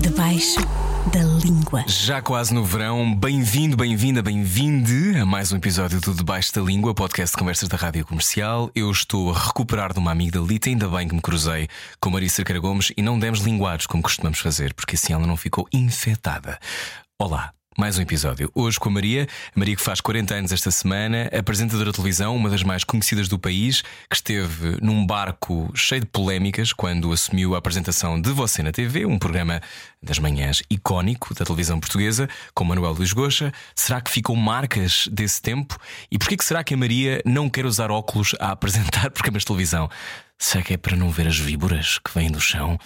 Debaixo da língua. Já quase no verão, bem-vindo, bem-vinda, bem-vinde a mais um episódio do Debaixo da Língua, podcast de conversas da Rádio Comercial. Eu estou a recuperar de uma amiga da Lita, ainda bem que me cruzei com Maria Cerqueira Gomes e não demos linguados como costumamos fazer, porque assim ela não ficou infectada. Olá, mais um episódio. Hoje com a Maria, a Maria que faz 40 anos esta semana, apresentadora de televisão, uma das mais conhecidas do país, que esteve num barco cheio de polémicas quando assumiu a apresentação de Você na TV, um programa das manhãs icónico da televisão portuguesa, com Manuel Luís Goxa. Será que ficam marcas desse tempo? E porquê que será que a Maria não quer usar óculos a apresentar programas de televisão? Será que é para não ver as víboras que vêm do chão?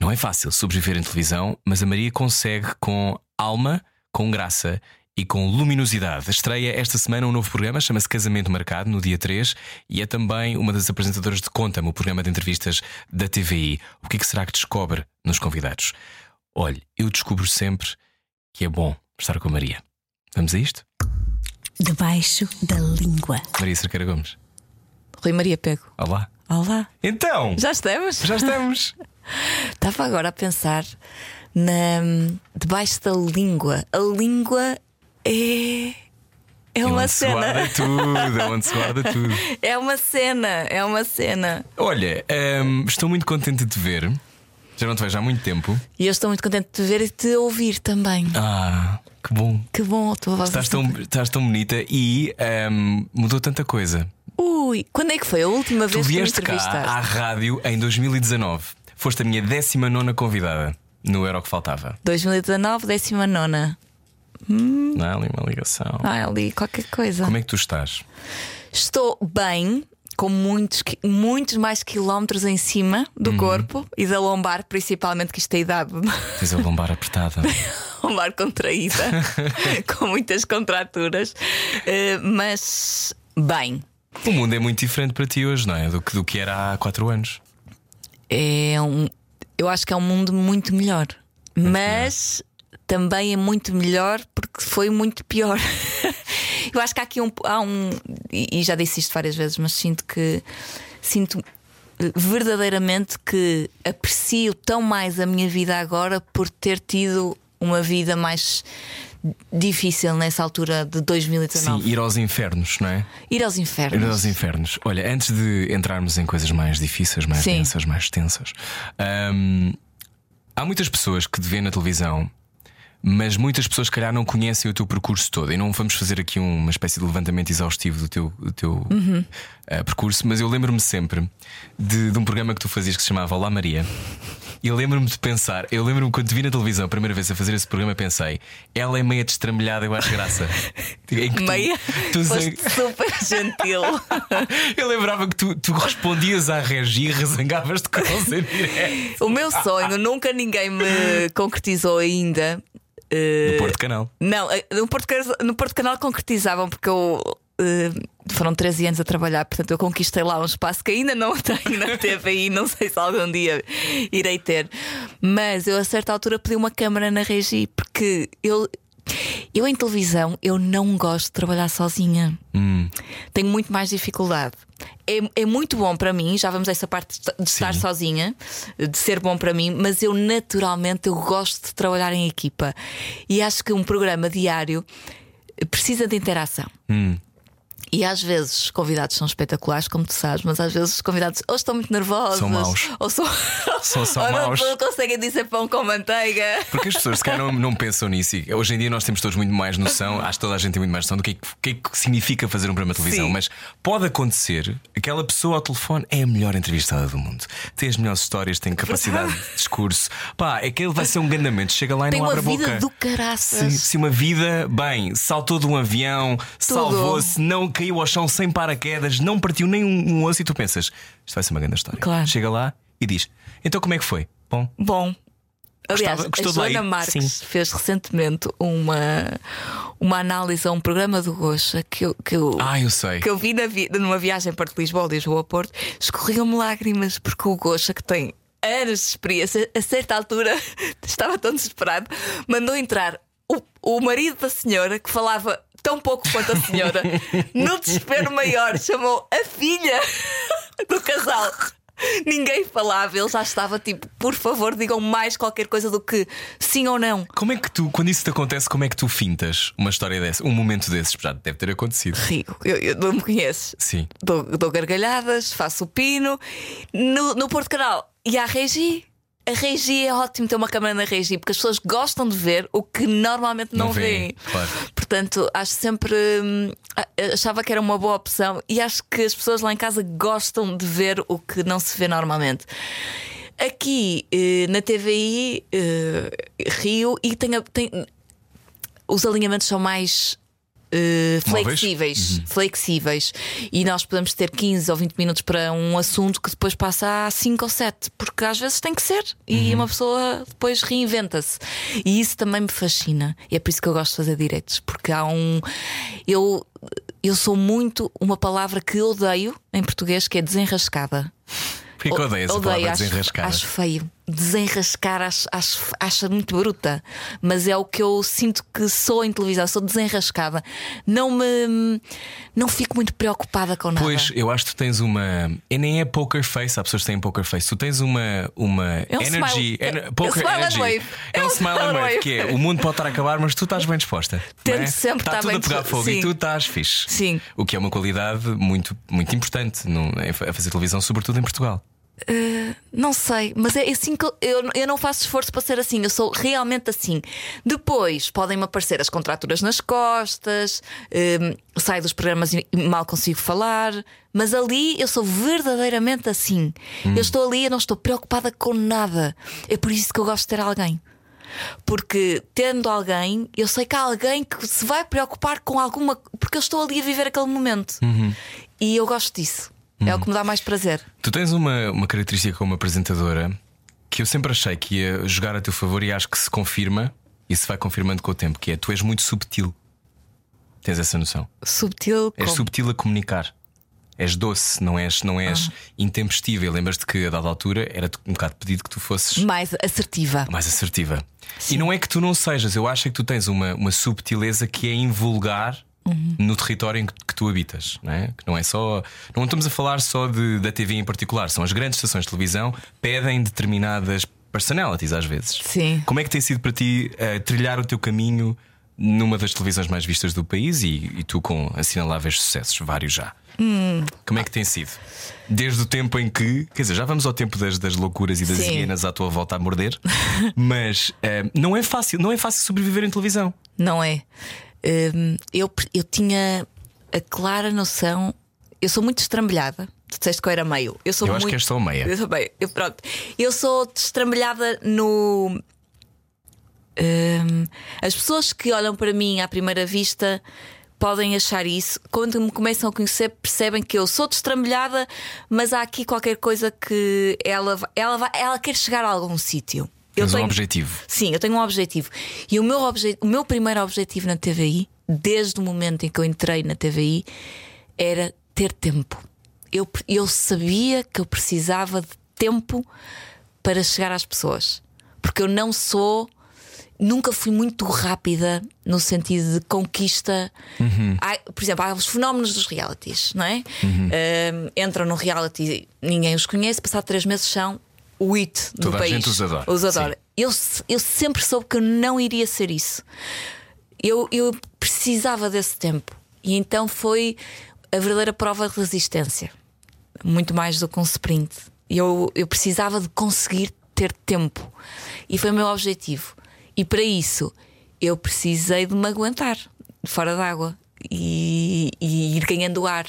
Não é fácil sobreviver em televisão, mas a Maria consegue com alma com graça e com luminosidade. Estreia esta semana um novo programa, chama-se Casamento Marcado, no dia 3, e é também uma das apresentadoras de Conta-me, o programa de entrevistas da TVI. O que, é que será que descobre nos convidados? Olhe, eu descubro sempre que é bom estar com a Maria. Vamos a isto? Debaixo da língua. Maria Cerqueira Gomes. Rui Maria Pego. Olá. Olá. Então, Já estamos? já estamos. Estava agora a pensar na debaixo da língua. A língua é. É E uma onde se guarda cena. tudo, é onde se guarda tudo. É uma cena, é uma cena. Olha, hum, estou muito contente de te ver. Já não te vejo há muito tempo. E eu estou muito contente de te ver e de te ouvir também. Ah, que bom. Que bom a tua voz. Estás tão, estás tão bonita e hum, mudou tanta coisa. Ui, quando é que foi a última Tu vez que me vieste cá entrevistaste? à rádio em 2019. Foste a minha 19 convidada no Era o que Faltava. 2019, 19. Não é ali uma ligação. Ah, ali qualquer coisa. Como é que tu estás? Estou bem, com muitos, muitos mais quilómetros em cima do Uhum. corpo e da lombar, principalmente, que isto é idade. Tens a lombar apertada. lombar contraída, com muitas contraturas, eh, mas bem. o mundo é muito diferente para ti hoje, não é? Do que, do que era há 4 anos. É um, eu acho que é um mundo muito melhor, mas também é muito melhor porque foi muito pior. eu acho que há aqui um, há um e e já disse isto várias vezes, mas sinto que sinto eh, verdadeiramente que aprecio tão mais a minha vida agora por ter tido uma vida mais difícil nessa altura de 2019. Sim, ir aos infernos, não é? Ir aos infernos. Ir aos infernos. Olha, antes de entrarmos em coisas mais difíceis, mais Sim. densas, mais tensas, hum, há muitas pessoas que te vêem na televisão, mas muitas pessoas, se calhar, não conhecem o teu percurso todo. E não vamos fazer aqui uma espécie de levantamento exaustivo do teu, do teu Uhum. eh, percurso, mas eu lembro-me sempre de, de um programa que tu fazias que se chamava Olá Maria. E lembro-me de pensar, eu lembro-me quando te vi na televisão a primeira vez a fazer esse programa, pensei, ela é meia destramelhada, eu acho graça. Tu- Meia, tu foste super gentil. eu lembrava que tu, tu respondias à regi e rezangavas-te com direto. O meu sonho nunca ninguém me concretizou ainda. Eh, No Porto Canal. Não, eh, no Porto, Canal- no Porto Canal concretizavam porque eu. eh, foram 13 anos a trabalhar, portanto eu conquistei lá um espaço que ainda não tenho na TVI, não sei se algum dia irei ter. Mas eu a certa altura pedi uma câmara na regi porque eu, eu em televisão eu não gosto de trabalhar sozinha. Hum, Tenho muito mais dificuldade. É, é muito bom para mim, já vamos a essa parte de esta- de estar Sim. sozinha, de ser bom para mim, mas eu naturalmente eu gosto de trabalhar em equipa. E acho que um programa diário precisa de interação. hum. E às vezes os convidados são espetaculares, como tu sabes, mas às vezes os convidados ou estão muito nervosos, São maus. ou são, Só são ou maus. não conseguem dizer pão com manteiga. Porque as pessoas se calhar não, não pensam nisso. E hoje em dia nós temos todos muito mais noção, acho que toda a gente tem muito mais noção do que, é que- é que significa fazer um programa de televisão. Sim. Mas pode acontecer, aquela pessoa ao telefone é a melhor entrevistada do mundo. Tem as melhores histórias, tem capacidade de discurso. Pá, é que ele vai ser um gandamento. Chega lá e Tem não uma abre a vida boca. do caraças. Se, se uma vida, bem, saltou de um avião, salvou-se, não caiu ao chão sem paraquedas, não partiu nem um, um osso e tu pensas, isto vai ser uma grande história. Claro. Chega lá e diz: Então como é que foi? Bom, Bom. Aliás, Gostava- a Joana? Marques Sim. fez recentemente uma, uma análise a um programa do Gocha que eu, que eu, ah, eu sei. que eu vi na vi- numa viagem para Lisboa, Lisboa Porto, escorriam-me lágrimas porque o Gocha, que tem anos de experiência, a certa altura estava tão desesperado, mandou entrar o, o marido da senhora que falava tão pouco quanto a senhora, no desespero maior, chamou a filha do casal. Ninguém falava, ele já estava tipo, por favor, digam mais qualquer coisa do que sim ou não. Como é que tu, quando isso te acontece, como é que tu fintas uma história dessa, um momento desses? Já deve ter acontecido. Rio, eu, eu não me conheces. Sim. Dou, dou gargalhadas, faço o pino. No, no Porto Canal e à Regi. A Regi é ótimo ter uma câmera na Regi porque as pessoas gostam de ver o que normalmente não, Não veem, claro. Portanto, acho sempre. hum, achava que era uma boa opção e acho que as pessoas lá em casa gostam de ver o que não se vê normalmente. Aqui eh, na TVI eh, Rio e tem, tem- os alinhamentos são mais Móveis? flexíveis, flexíveis e nós podemos ter 15 ou 20 minutos para um assunto que depois passa a 5 ou 7, porque às vezes tem que ser e uma pessoa depois reinventa-se. E isso também me fascina. E é por isso que eu gosto de fazer direitos, porque há um. Eu, eu sou muito uma palavra que odeio em português que é desenrascada. Porquê que odeias a palavra acho, desenrascada? acho feio. Desenrascar acho, acho, acho muito bruta. Mas é o que eu sinto que sou em televisão, sou desenrascada. Não me. Não fico muito preocupada com nada. Pois, eu acho que tu tens uma. E nem é poker face, há pessoas que têm poker face. Tu tens uma. uma É um energy. smile- ener- é- poker é energy. wave. É É um um smile and wave, que é o mundo pode estar a acabar, mas tu estás bem disposta. Tento não é? sempre Está estar tudo bem a pegar fogo e Sim. tu estás fixe. Sim. O que é uma qualidade muito, muito importante no, a fazer televisão, sobretudo em Portugal. Não sei, mas é assim que eu, eu, não faço esforço para ser assim, eu sou realmente assim. Depois podem-me aparecer as contraturas nas costas, hum, saio dos programas e mal consigo falar, mas ali eu sou verdadeiramente assim. Eu estou ali, eu não estou preocupada com nada. É por isso que eu gosto de ter alguém. Porque tendo alguém, eu sei que há alguém que se vai preocupar com alguma. Porque eu estou ali a viver aquele momento. E eu gosto disso. É o que me dá mais prazer. Tu tens uma, uma característica como apresentadora que eu sempre achei que ia jogar a teu favor e acho que se confirma e se vai confirmando com o tempo, que é tu és muito subtil. Tens essa noção? Subtil. És como- subtil a comunicar. És doce, não és, não és Ah. intempestiva. E lembras-te que a dada altura era um bocado pedido que tu fosses mais assertiva. mais assertiva. E não é que tu não sejas, eu acho que tu tens uma, uma subtileza que é invulgar Uhum. no território em que, que tu habitas, não é? Que não é só. Não estamos a falar só de, da TV em particular, são as grandes estações de televisão pedem determinadas personalities às vezes. Sim. Como é que tem sido para ti eh, trilhar o teu caminho numa das televisões mais vistas do país e, e tu com assinaláveis sucessos, vários já? Hum. Como é que tem sido? Desde o tempo em que, quer dizer, já vamos ao tempo das, das loucuras e das Sim. hienas à tua volta a morder, mas eh, não é fácil, não é fácil sobreviver em televisão. Não é? Hum, eu, eu tinha a clara noção. Eu sou muito destrambelhada. Tu disseste que eu era meio. Eu, sou Eu acho muito... que és só meia. Eu sou meio. Eu, pronto. Eu sou destrambelhada no. Hum, as pessoas que olham para mim à primeira vista podem achar isso. Quando me começam a conhecer, percebem que eu sou destrambelhada, mas há aqui qualquer coisa que ela, ela, ela quer chegar a algum sítio. Eu Tens um tenho- objetivo. Sim, eu tenho um objetivo. E o meu, obje... o meu primeiro objetivo na TVI, desde o momento em que eu entrei na TVI, era ter tempo. Eu, eu sabia que eu precisava de tempo para chegar às pessoas. Porque eu não sou. Nunca fui muito rápida no sentido de conquista. Há, por exemplo, há os fenómenos dos realities, não é? Ahm, entram no reality, ninguém os conhece, passado três meses são o hit do Toda a país. gente os adora. Os adora. Eu, eu sempre soube que eu não iria ser isso. Eu, eu precisava desse tempo. E então foi a verdadeira prova de resistência. Muito mais do que um sprint. Eu, eu precisava de conseguir ter tempo. E foi o meu objetivo. E para isso eu precisei de me aguentar fora d'água e, e ir ganhando ar.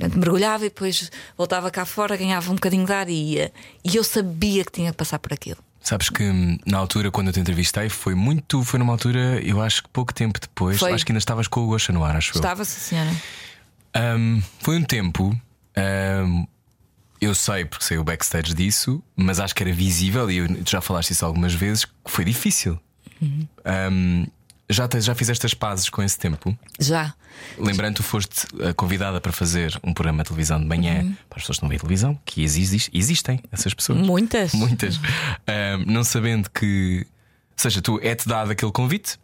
Portanto, mergulhava e depois voltava cá fora, ganhava um bocadinho de ar e ia. E eu sabia que tinha que passar por aquilo. Sabes que hum, na altura, quando eu te entrevistei, foi muito. Foi numa altura, eu acho que pouco tempo depois, Foi. acho que ainda estavas com o Gosha no ar, acho eu. Estava, senhora. Um, foi um tempo. um, eu sei porque sei o backstage disso, mas acho que era visível e já falaste isso algumas vezes que foi difícil. Um, já, tens, já fizeste as pazes com esse tempo? Já. Lembrando, tu foste uh, convidada para fazer um programa de televisão de manhã para as pessoas que não veem televisão, que existe, existem essas pessoas. Muitas. Muitas. Um, não sabendo que. Ou seja, tu é-te dado aquele convite,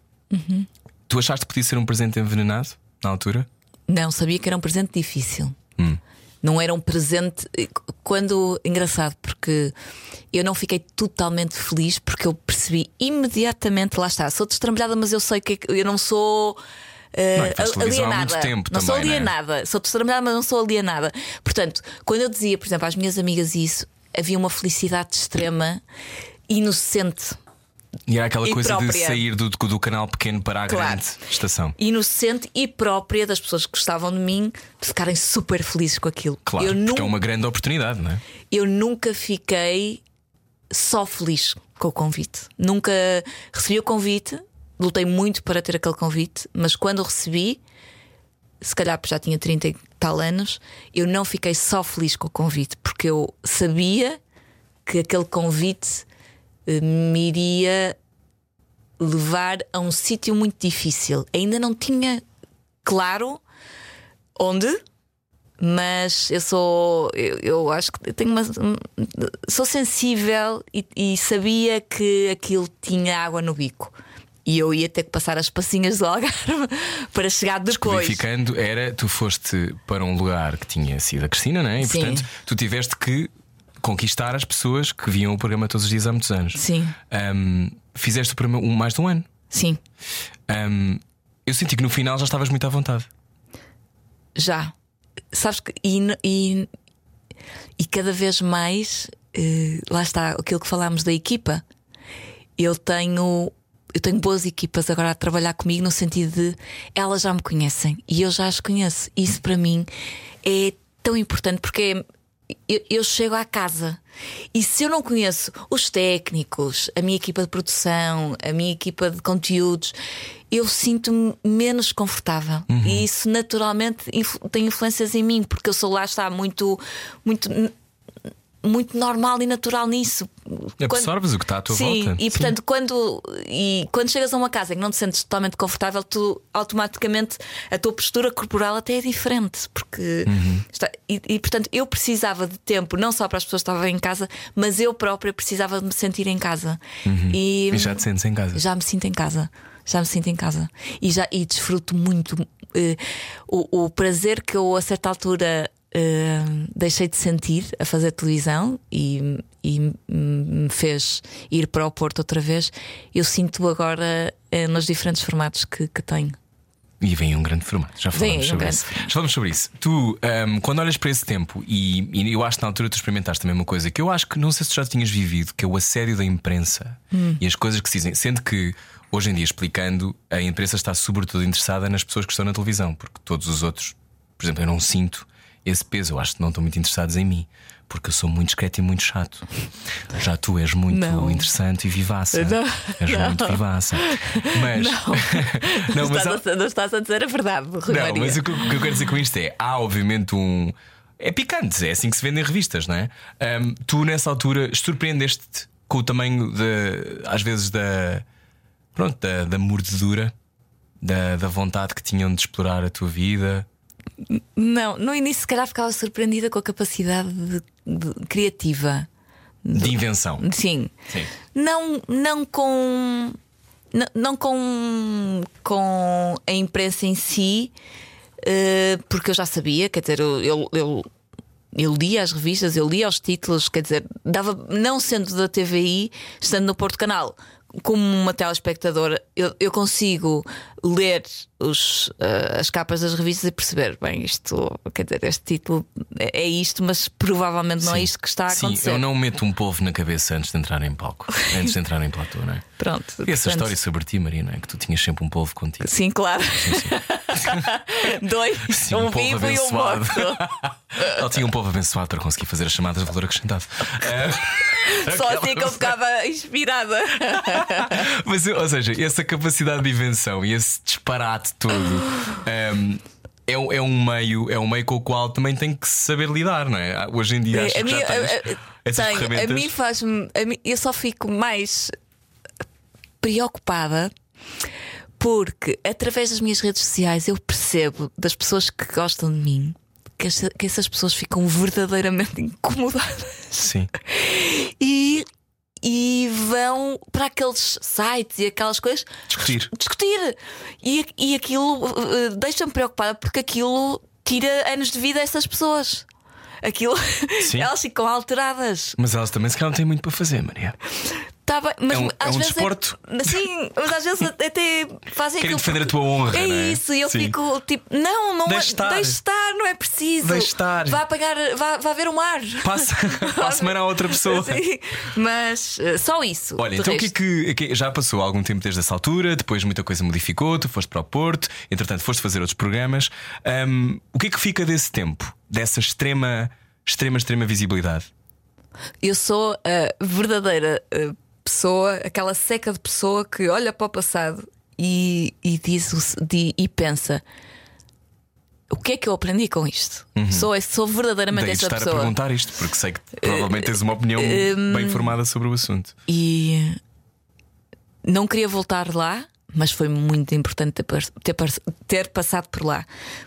tu achaste que podia ser um presente envenenado na altura? Não, sabia que era um presente difícil. Hum. Não era um presente. Quando. Engraçado, porque eu não fiquei totalmente feliz porque eu percebi imediatamente, lá está, sou destrambelhada, mas eu sei que eu não sou. Uh, Não, e televisão há alienada. tempo não sou também, é? alienada, sou destrambelhada, mas não sou alienada. Portanto, quando eu dizia, por exemplo, às minhas amigas isso, havia uma felicidade extrema, inocente. E era aquela E coisa de própria. sair do, do canal pequeno para a Claro. grande estação. inocente e própria das pessoas que gostavam de mim de ficarem super felizes com aquilo. Claro, eu, porque nunca, é uma grande oportunidade, não é? eu nunca fiquei só feliz com o convite. Nunca recebi o convite, lutei muito para ter aquele convite, mas quando o recebi, se calhar porque já tinha 30 e tal anos, eu não fiquei só feliz com o convite, porque eu sabia que aquele convite me iria levar a um sítio muito difícil. Ainda não tinha claro onde, mas eu sou, eu, eu acho que tenho uma, sou sensível e, e sabia que aquilo tinha água no bico. E eu ia ter que passar as passinhas do Algarve para chegar depois. Verificando, era, tu foste para um lugar que tinha sido a Cristina, não é? E Sim. portanto, tu tiveste que conquistar as pessoas que viam o programa todos os dias há muitos anos. Sim. Ahm, fizeste o programa um, mais de um ano. Sim, Ahm, eu senti que no final já estavas muito à vontade. já. Sabes que. E, e, e cada vez mais, eh, lá está aquilo que falámos da equipa. Eu tenho. Eu tenho boas equipas agora a trabalhar comigo no sentido de elas já me conhecem e eu já as conheço. Isso para mim é tão importante porque é- eu, eu chego à casa e se eu não conheço os técnicos, a minha equipa de produção, a minha equipa de conteúdos, eu sinto-me menos confortável. E isso naturalmente tem influências em mim, porque eu sou lá está muito, muito, muito normal e natural nisso. Quando- Absorves o que está à tua Sim, volta. e portanto, quando, e quando chegas a uma casa em que não te sentes totalmente confortável, tu automaticamente a tua postura corporal até é diferente. Porque Uhum. está- e, e, portanto, eu precisava de tempo, não só para as pessoas que estavam em casa, mas eu própria precisava de me sentir em casa. E, Uhum. E já te sentes em casa. já me sinto em casa. Já me sinto em casa. E, já, e desfruto muito eh, o, o prazer que eu, a certa altura, deixei de sentir a fazer televisão e, e me fez ir para o Porto outra vez. Eu sinto agora eh, nos diferentes formatos que, que tenho. E vem um grande formato. Já falamos um sobre isso. Já falamos sobre isso. Tu, ahm, quando olhas para esse tempo, e, e eu acho que na altura tu experimentaste também uma coisa que eu acho que não sei se tu já tinhas vivido, que é o assédio da imprensa Hum. e as coisas que se dizem. Sendo que, hoje em dia, explicando, a imprensa está sobretudo interessada nas pessoas que estão na televisão, porque todos os outros, por exemplo, eu não sinto esse peso. Eu acho que não estão muito interessados em mim. Porque eu sou muito discreto e muito chato. Já tu és muito Não. interessante e vivaça. Não. És muito vivaça. Mas. Não, mas há- estás, a, não estás a dizer a verdade, Rui não, Maria. mas o que, o que eu quero dizer com isto é: há obviamente um. É picante, é assim que se vende em revistas, não é? Ahm, tu, nessa altura, surpreendeste-te com o tamanho, de, às vezes, da. Pronto, da, da mordedura, da, da vontade que tinham de explorar a tua vida. Não, no início, se calhar, ficava surpreendida com a capacidade de- de- criativa. De invenção. Sim. Sim. Não, não com. Não, não com, com a imprensa em si, eh, porque eu já sabia, quer dizer, eu, eu, eu, eu lia as revistas, eu lia os títulos, quer dizer, dava, não sendo da TVI, estando no Porto Canal, como uma telespectadora, eu, eu consigo ler os, eh, as capas das revistas e perceber, bem, isto, quer dizer, este título é, é isto, mas provavelmente não é Sim. isto que está a Sim, acontecer. eu não meto um povo na cabeça antes de entrar em palco, antes de entrar em platô, não é? Pronto. E essa portanto- história sobre ti, Maria, não é? Que tu tinhas sempre um povo contigo. Sim, claro. Dois, Sim, um, um povo vivo e um abençoado. morto. Ela tinha um povo abençoado para conseguir fazer as chamadas de valor acrescentado. Ah, Só assim que eu ficava inspirada. Mas, ou seja, essa capacidade de invenção e esse disparate todo é, um- é um meio, é um meio com o qual também tem que saber lidar, não é? Hoje em dia acho a que mim, já tens a- a- essas tenho. ferramentas. A mim faz-me. Eu só fico mais preocupada porque através das minhas redes sociais eu percebo das pessoas que gostam de mim que essas pessoas ficam verdadeiramente incomodadas. Sim. vão para aqueles sites e aquelas coisas Discutir. discutir. E, e aquilo eh, deixa-me preocupada porque aquilo tira anos de vida a essas pessoas. aquilo, elas ficam alteradas. Mas elas também se calhar não têm muito para fazer, Maria. Tá bem, mas É um- às é um vezes desporto. sim, mas às vezes até fazem Querem defender a tua honra, É é? isso, e eu Sim. fico tipo, não, não Deixe é, estar. deixe estar, não é preciso. Deixe estar. Vá apagar, vá, vá ver o mar. Passa a semana a outra pessoa. Sim, mas eh, só isso. Olha, então o que é que, que- Já passou algum tempo desde essa altura, depois muita coisa modificou, tu foste para o Porto, entretanto foste fazer outros programas. Ahm, o que é que fica desse tempo? Dessa extrema, extrema, extrema visibilidade? Eu sou a verdadeira eh, pessoa, aquela seca de pessoa que olha para o passado e, e diz di- e pensa. O que é que eu aprendi com isto? Sou, sou verdadeiramente Daí de essa estar a pessoa. perguntar isto, porque sei que provavelmente tens uma opinião Hum, bem formada sobre o assunto. E não queria voltar lá, mas foi muito importante ter, ter ter passado por lá,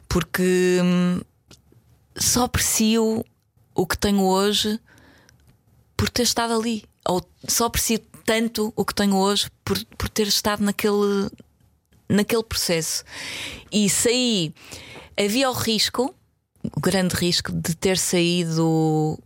porque hum, só aprecio o que tenho hoje por ter estado ali, ou só aprecio tanto o que tenho hoje por, por ter estado naquele, naquele processo. E saí, havia o risco, o grande risco, de ter saído.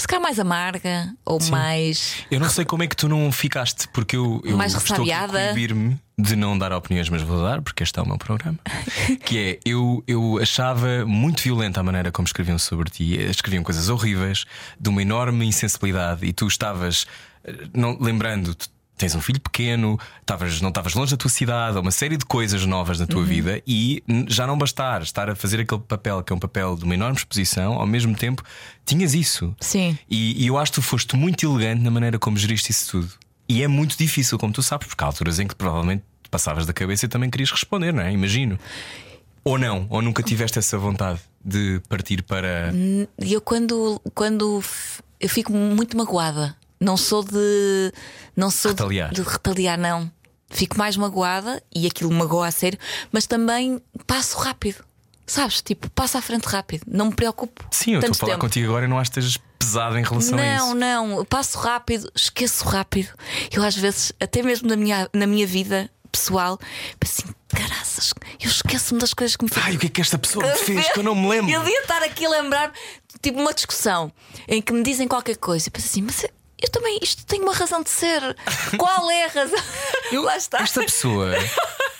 Se calhar mais amarga ou mais Eu não sei como é que tu não ficaste, porque eu, eu Mais estou a coibir-me de não dar opiniões, mas vou dar, porque este é o meu programa. que é, eu, eu achava muito violenta a maneira como escreviam sobre ti, escreviam coisas horríveis, de uma enorme insensibilidade, e tu estavas, eh, não, lembrando, tens um filho pequeno, estavas, não estavas longe da tua cidade, uma série de coisas novas na Uhum. tua vida, e já não bastar estar a fazer aquele papel que é um papel de uma enorme exposição, ao mesmo tempo tinhas isso. Sim. E, e eu acho que tu foste muito elegante na maneira como geriste isso tudo. E é muito difícil, como tu sabes, porque há alturas em que provavelmente te passavas da cabeça e também querias responder, não é? Imagino. Ou não, ou nunca tiveste essa vontade de partir para. Eu quando, quando eu fico muito magoada. Não sou de. Não sou de- Retaliar. De, retaliar, não. Fico mais magoada e aquilo magoa a sério, mas também passo rápido. Sabes? Tipo, passo à frente rápido. Não me preocupo. Sim, eu estou a falar tempo. contigo agora e não acho que estejas pesado em relação a Não, isso. não, eu passo rápido, esqueço rápido. Eu às vezes, até mesmo na minha, na minha vida pessoal, assim, caraças, eu esqueço-me das coisas que me fazem. Ai, o que é que esta pessoa me fez que eu não me lembro? Eu devia estar aqui a lembrar, tipo, uma discussão em que me dizem qualquer coisa e penso assim, mas eu também, isto tem uma razão de ser. Qual é a razão? Eu- Lá está. Esta pessoa,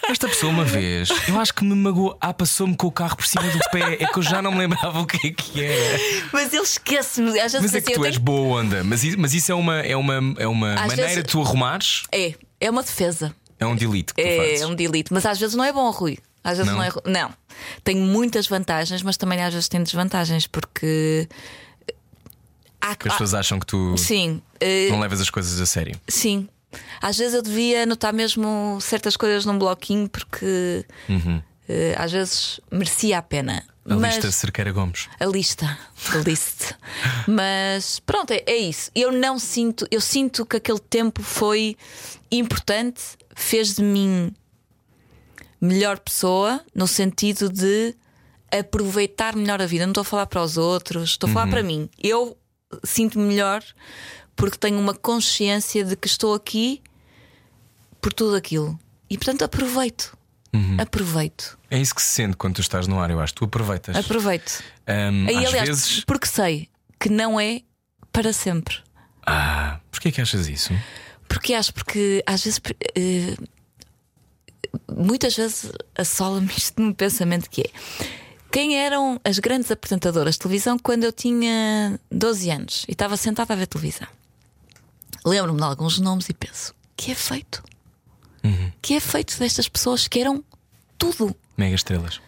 esta pessoa uma vez, eu acho que me magoou. Ah, passou-me com o carro por cima do pé. É que eu já não me lembrava o que é que era. Mas eu esqueço-me. Às vezes Mas é assim, que tu és tenho- boa onda. Mas, mas isso é uma, é uma, é uma Às maneira vezes- de tu arrumares. É, é uma defesa. É um delete É, é um delete. Mas às vezes não é bom, Rui. Às vezes Não? não, é Não. Tenho muitas vantagens, mas também às vezes tem desvantagens, porque. Há, Que as há- pessoas acham que tu Sim. Eh, não levas as coisas a sério. Sim. Às vezes eu devia anotar mesmo certas coisas num bloquinho porque eh, às vezes merecia a pena. A Mas lista Cerqueira Gomes. a lista, a list. Mas pronto, é, é isso. Eu não sinto, eu sinto que aquele tempo foi importante, fez de mim melhor pessoa no sentido de aproveitar melhor a vida. Não estou a falar para os outros, estou a falar para mim. Eu sinto-me melhor porque tenho uma consciência de que estou aqui por tudo aquilo. E portanto aproveito. Aproveito. É isso que se sente quando tu estás no ar, eu acho. Tu aproveitas. Aproveito. Aí, às aliás, vezes. porque sei que não é para sempre. Ah, porquê que achas isso? Porque acho porque às vezes eh, muitas vezes assola-me isto num pensamento que é quem eram as grandes apresentadoras de televisão quando eu tinha 12 anos e estava sentada a ver televisão. Lembro-me de alguns nomes e penso: que é feito? Que é feito destas pessoas que eram tudo? Mega estrelas.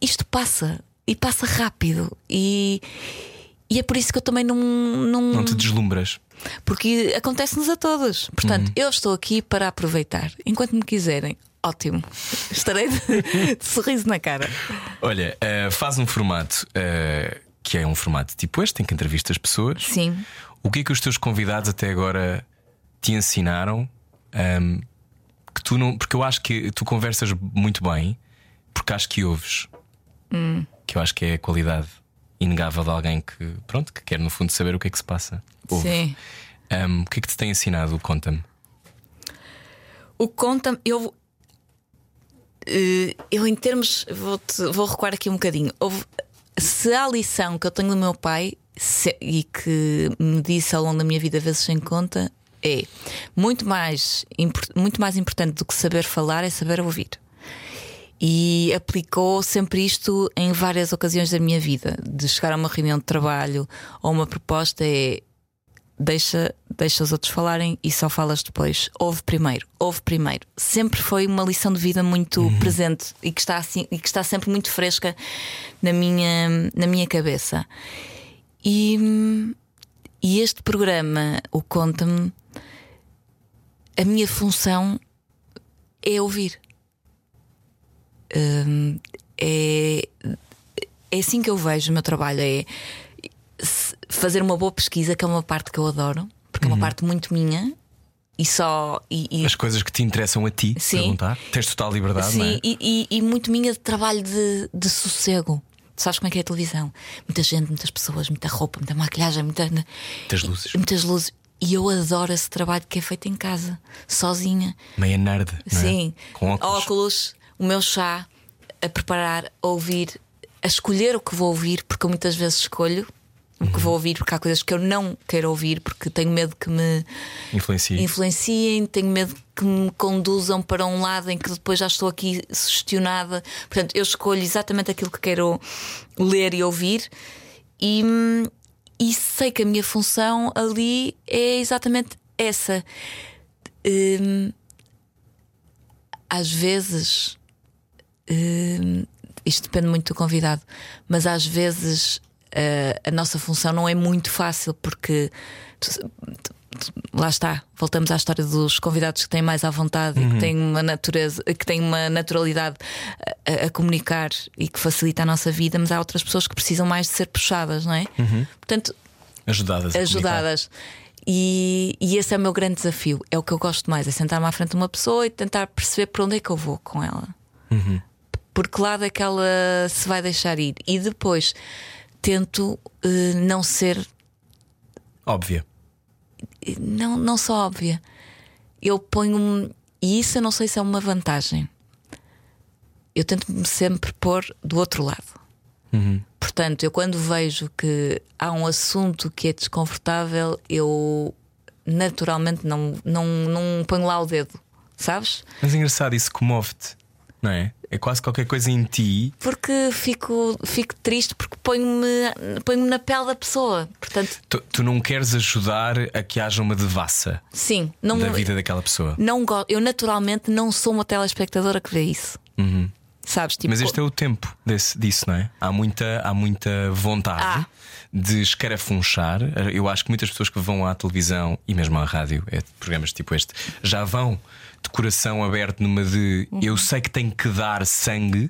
isto passa e passa rápido e, e é por isso que eu também não, não, Não te deslumbras. porque acontece-nos a todos. Portanto, eu estou aqui para aproveitar. Enquanto me quiserem, ótimo. Estarei de, de sorriso na cara. Olha, ah, faz um formato ah, que é um formato tipo este, em que entrevistas pessoas. Sim. O que é que os teus convidados até agora te ensinaram? ahm, que tu não. Porque eu acho que tu conversas muito bem, porque acho que ouves. Que eu acho que é a qualidade inegável de alguém que, pronto, que quer no fundo saber o que é que se passa. Ouve. Sim. Ahm, o que é que te tem ensinado? Conta-me. O conta eu. eh, Eu, em termos. Vou, vou recuar aqui um bocadinho. Houve se há lição que eu tenho do meu pai se- e que me disse ao longo da minha vida, vezes sem conta, é muito mais, muito mais importante do que saber falar é saber ouvir. E aplicou sempre isto em várias ocasiões da minha vida. De chegar a uma reunião de trabalho ou uma proposta é deixa, deixa os outros falarem e só falas depois. Ouve primeiro, ouve primeiro. Sempre foi uma lição de vida muito presente e que, está assim, e que está sempre muito fresca na minha, na minha cabeça. E, e este programa, o Conta-me, a minha função é ouvir. Hum, é, é assim que eu vejo o meu trabalho: é fazer uma boa pesquisa, que é uma parte que eu adoro, porque é uma parte muito minha. E só. E, e- As coisas que te interessam a ti, Sim. perguntar. Tens total liberdade, sim, não é? e, e- e muito minha de trabalho de, de sossego. Tu sabes como é que é a televisão? Muita gente, muitas pessoas, muita roupa, muita maquilhagem, muita, Muitas luzes. muitas luzes. E eu adoro esse trabalho que é feito em casa, sozinha. Meia nerd. é? Sim, Com óculos. o meu chá, a preparar, a ouvir, a escolher o que vou ouvir, porque eu muitas vezes escolho o que vou ouvir, porque há coisas que eu não quero ouvir, porque tenho medo que me Influencia. influenciem, tenho medo que me conduzam para um lado em que depois já estou aqui sugestionada. Portanto, eu escolho exatamente aquilo que quero ler e ouvir e, e sei que a minha função ali é exatamente essa. Hum, às vezes. hum, isto depende muito do convidado, mas às vezes a nossa função não é muito fácil porque lá está, voltamos à história dos convidados que têm mais à vontade e que têm uma natureza, que têm uma naturalidade a, a- comunicar e que facilita a nossa vida, mas há outras pessoas que precisam mais de ser puxadas, não é? Portanto, Ajudadas. ajudadas. E, e esse é o meu grande desafio. É o que eu gosto mais: é sentar-me à frente de uma pessoa e tentar perceber para onde é que eu vou com ela. Por que lado é que ela se vai deixar ir? E depois tento eh, não ser. Óbvia. não, não só óbvia. Eu ponho-me. E isso eu não sei se é uma vantagem. Eu tento-me sempre pôr do outro lado. Portanto, eu quando vejo que há um assunto que é desconfortável, eu naturalmente não, não, não ponho lá o dedo, sabes? Mas é engraçado, isso comove-te, não é? É quase qualquer coisa em ti. Porque fico, fico triste porque ponho-me ponho na pele da pessoa. Portanto, Tu, tu não queres ajudar a que haja uma devassa sim, não da vida daquela pessoa. não eu naturalmente não sou uma telespectadora que vê isso. Sabes? Tipo, Mas este é o tempo desse, disso, não é? Há muita, há muita vontade Ah. de escarafunchar. Eu acho que muitas pessoas que vão à televisão e mesmo à rádio, é, programas tipo este, já vão de coração aberto numa de Uhum. eu sei que tenho que dar sangue.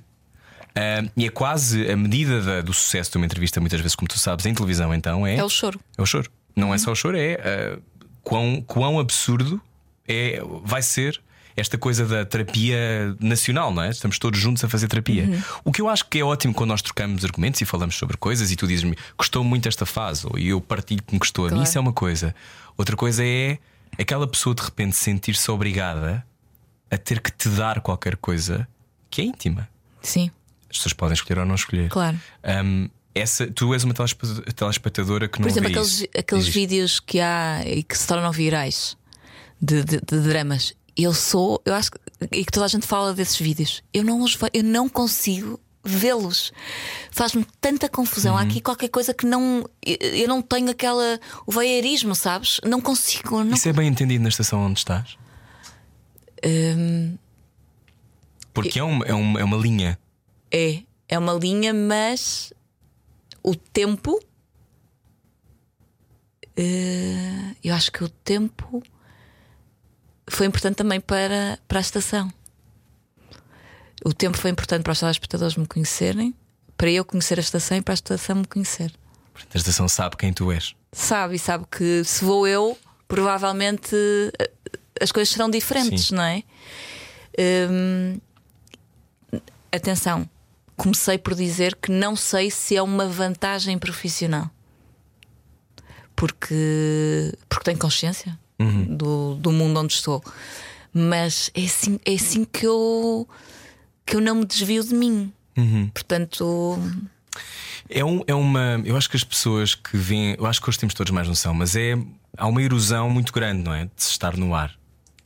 ah, e é quase a medida da- do sucesso de uma entrevista, muitas vezes, como tu sabes, em televisão, então é, é o choro. é o choro. Não é só o choro, é ah, quão, quão absurdo é, vai ser esta coisa da terapia nacional, não é? Estamos todos juntos a fazer terapia. O que eu acho que é ótimo quando nós trocamos argumentos e falamos sobre coisas e tu dizes-me gostou muito esta fase, ou eu partilho que me gostou a mim, Claro. isso é uma coisa. Outra coisa é aquela pessoa de repente sentir-se obrigada a ter que te dar qualquer coisa que é íntima. Sim, As pessoas podem escolher ou não escolher. claro. Hum, essa, tu és uma telespe- telespectadora que Por não exemplo, vê aqueles, aqueles vídeos que há e que se tornam virais de, de- de dramas. Eu sou, eu acho que, e que toda a gente fala desses vídeos. Eu não os eu não consigo vê-los. Faz-me tanta confusão. Uhum. Há aqui qualquer coisa que não. Eu não tenho aquela. o voyeurismo, sabes? Não consigo. Não, Isso é bem entendido na estação onde estás? Hum, Porque é, uma, é, uma, é uma linha. é, é uma linha, mas o tempo. eh, eu acho que o tempo foi importante também para, para a estação. O tempo foi importante para os telespectadores me conhecerem, para eu conhecer a estação e para a estação me conhecer. A estação sabe quem tu és. Sabe, e sabe que se vou eu, provavelmente eh, as coisas serão diferentes, Sim. não é? Hum, atenção, comecei por dizer que não sei se é uma vantagem profissional. Porque, porque tenho consciência do, do mundo onde estou. Mas é assim, é assim que eu que eu não me desvio de mim. Portanto, É, um, é uma. Eu acho que as pessoas que veem. Eu acho que hoje temos todos mais noção, mas é. Há uma erosão muito grande, não é? De se estar no ar.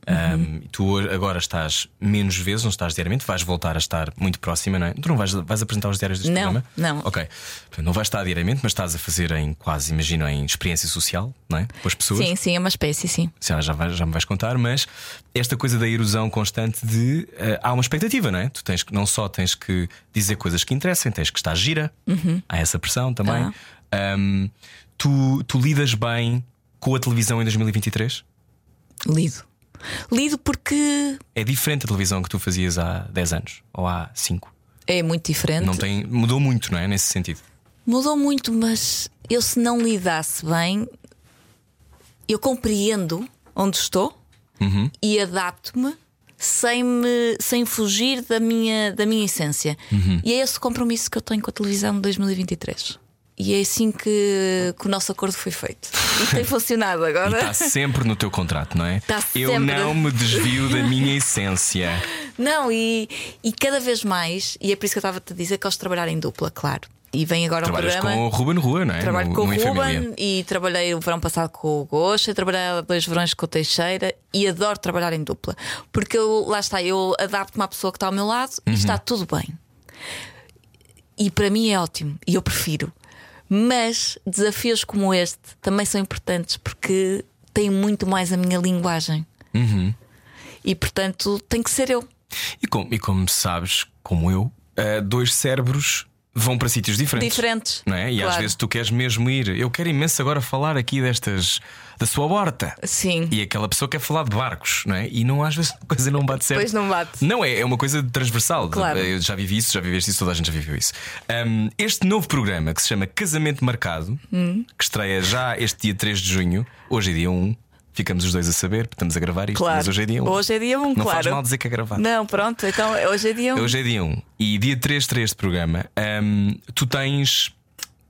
Um, tu agora estás menos vezes, não estás diariamente, vais voltar a estar muito próxima, não é? Tu não vais, vais apresentar os diários deste Não, programa? não. Ok. Portanto, Não vais estar diariamente, mas estás a fazer em quase, imagino, em experiência social, não é? Com as pessoas. Sim, sim, é uma espécie, sim. Já, já, vais- já me vais contar, mas esta coisa da erosão constante de eh, há uma expectativa, não é? Tu tens que não só tens que dizer coisas que interessem, tens que estar gira, há essa pressão também. Uhum. Ahm, tu, tu lidas bem com a televisão em 2023? Lido. Lido porque É diferente a televisão que tu fazias há 10 anos ou há 5. é muito diferente. Não tem, mudou muito, não é? Nesse sentido. Mudou muito, mas eu se não lidasse bem, eu compreendo onde estou Uhum. e adapto-me sem, me, sem fugir da minha, da minha essência. Uhum. E é esse o compromisso que eu tenho com a televisão de 2023. E é assim que, que o nosso acordo foi feito. E tem funcionado agora. está sempre no teu contrato, não é? Está Eu sempre. não me desvio da minha essência. Não, e, e cada vez mais, e é por isso que eu estava-te a dizer que de trabalhar em dupla, claro. E vem agora um programa. com o Ruben Rua, não é? Trabalho no, com o. Ruben e trabalhei o verão passado com o Gosta, trabalhei dois verões com o Teixeira e adoro trabalhar em dupla. Porque eu, lá está, eu adapto-me à pessoa que está ao meu lado Uhum. e está tudo bem. E para mim é ótimo e eu prefiro. Mas desafios como este também são importantes porque têm muito mais a minha linguagem. Uhum. E portanto tem que ser eu. E como, e como sabes, como eu, eh, dois cérebros vão para sítios diferentes. Diferentes. Não é? E às Claro. vezes tu queres mesmo ir. Eu quero imenso agora falar aqui destas. da sua horta. Sim. E aquela pessoa quer falar de barcos, não é? E não às vezes a coisa não bate certo. Pois não bate. Não, é, é uma coisa transversal. Claro. Eu já vivi isso, já viveste isso, toda a gente já viveu isso. Um, este novo programa que se chama Casamento Marcado, Hum. que estreia já este dia 3 de junho, hoje é dia 1. Ficamos os dois a saber, estamos a gravar isto, Claro. mas hoje é dia 1. Hoje é dia 1, Não claro. faz mal dizer que é gravado. Não, pronto, então hoje é dia 1. Hoje é dia 1 e dia 3 de este programa. hum, tu tens.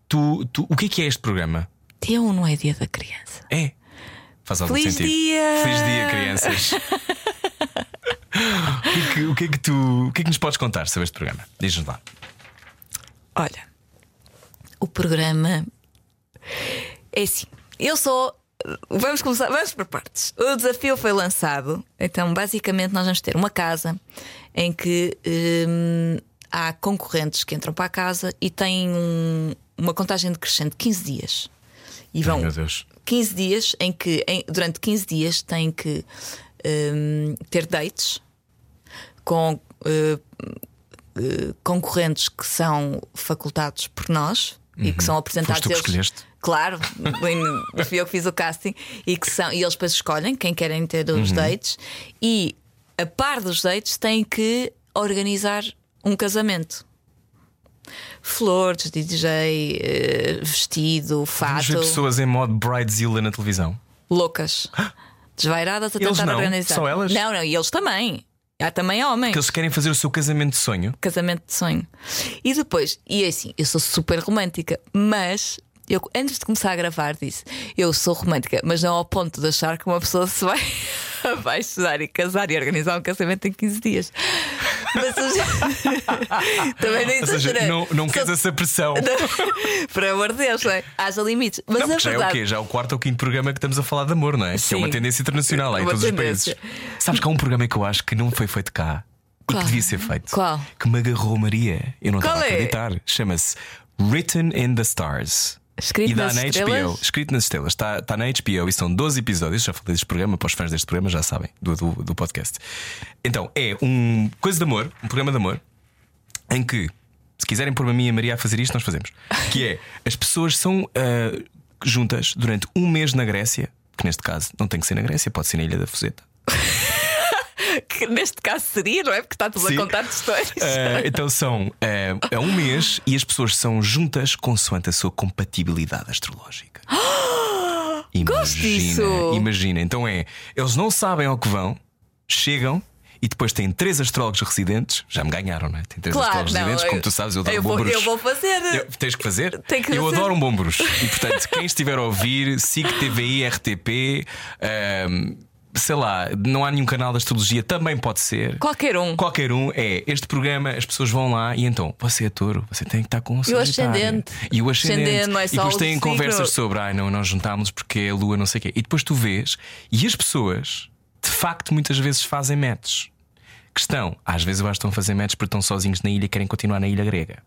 Tu, tu- o que é que é este programa? Dia 1 não é dia da criança. É. Faz algum Feliz sentido. dia! Feliz dia, crianças. o, que é que, o que é que tu. O que é que nos podes contar sobre este programa? Diz-nos lá. Olha, o programa é assim. Eu sou. Vamos começar, vamos por partes. O desafio foi lançado, então basicamente nós vamos ter uma casa em que hum, há concorrentes que entram para a casa e têm um- uma contagem decrescente de 15 dias. E vão meu Deus. 15 dias em que, em- durante 15 dias, têm que hum, ter dates com eh, eh, concorrentes que são facultados por nós e que são apresentados. Uhum. Foste tu que eles- escolheste? Claro, fui eu que fiz o casting e, que são, e eles depois escolhem quem querem ter Uhum. os dates e a par dos dates têm que organizar um casamento. Flores, DJ, eh, vestido, Vamos fato ver pessoas em modo Bridezilla na televisão. loucas, desvairadas a Eles tentar não? organizar. Só elas? Não, não, e eles também. Há também homens. Que eles querem fazer o seu casamento de sonho. Casamento de sonho. E depois, e é assim, eu sou super romântica, mas eu antes de começar a gravar disse: eu sou romântica, mas não ao ponto de achar que uma pessoa se vai apaixonar e casar e organizar um casamento em 15 dias. Mas já- também seja, exagerei. não, não queres essa pressão. Por amor de Deus, não é? haja limites. Mas Não, a porque já é o verdade. quê? Já é o quarto ou quinto programa que estamos a falar de amor, não é? Que é Sim. uma tendência internacional aí em todos tendência. os países. Sabes que há um programa que eu acho que não foi feito cá e Qual? que devia ser feito. Qual? Que me agarrou Maria. Eu não Qual estava a é? acreditar. Chama-se Written in the Stars. Escrito e dá nas na estrelas? HBO, escrito nas estrelas, está, está na HBO e são 12 episódios. Já falei deste programa, para os fãs deste programa já sabem, do, do, do podcast. Então, é um coisa de amor, um programa de amor, em que, se quiserem pôr a mim e a Maria a fazer isto, nós fazemos. Que é as pessoas são ah, juntas durante um mês na Grécia, que neste caso não tem que ser na Grécia, pode ser na Ilha da Fuseta. Que neste caso seria, não é? Porque está-nos a contar histórias. Ah, então são ah, é um mês e as pessoas são juntas consoante a sua compatibilidade astrológica. Gosto disso. Imagina, então é, eles não sabem ao que vão, chegam e depois têm três astrólogos residentes, já me ganharam, não é? Tem três Claro, astrólogos não, residentes, eu- como tu sabes, eu adoro eu vou, bombros. eu vou fazer. Eu- tens que fazer? Tem que eu fazer. adoro um bombros. E portanto, quem estiver a ouvir, SIC, TVI, RTP, ahm, sei lá, não há nenhum canal da astrologia, também pode ser. Qualquer um. Qualquer um é este programa, as pessoas vão lá e então você é touro, você tem que estar com o E o ascendente. E o ascendente. Ascendente, não é e depois têm conversas sobre ai não, nós juntámos porque é a lua, não sei o quê. E depois tu vês, e as pessoas de facto muitas vezes fazem matches. Questão, às vezes bastam fazer matches porque estão sozinhos na ilha e querem continuar na ilha grega.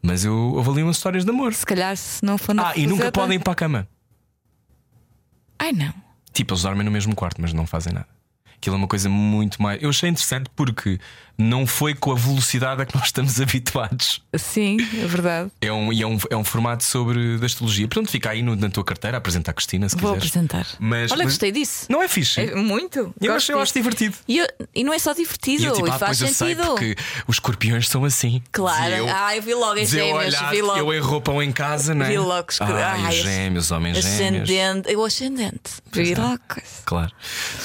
Mas eu ali umas histórias de amor. Se calhar, se não for na Ah, e nunca podem ir para a cama. Ai não. Tipo, eles dormem no mesmo quarto, mas não fazem nada. Aquilo é uma coisa muito mais. Eu achei interessante porque não foi com a velocidade a que nós estamos habituados. Sim, é verdade. É um, é um, é um formato sobre da astrologia. Portanto, fica aí no- na tua carteira a apresentar a Cristina, se Vou quiseres. apresentar. Mas- Olha, mas- gostei disso. Não é fixe? É muito. eu, acho, eu acho divertido. E, eu- e não é só divertido, E eu, tipo, e ah, faz pois eu sentido. porque os escorpiões são assim. Claro. Eu, ah, eu vi logo em dizia eu vi logo. Eu em roupão em casa, não é? Vi logo escuro. Ai, Ai, os gêmeos, homens gêmeos. Ascendente. Eu ascendente. Vi é. logo. Claro.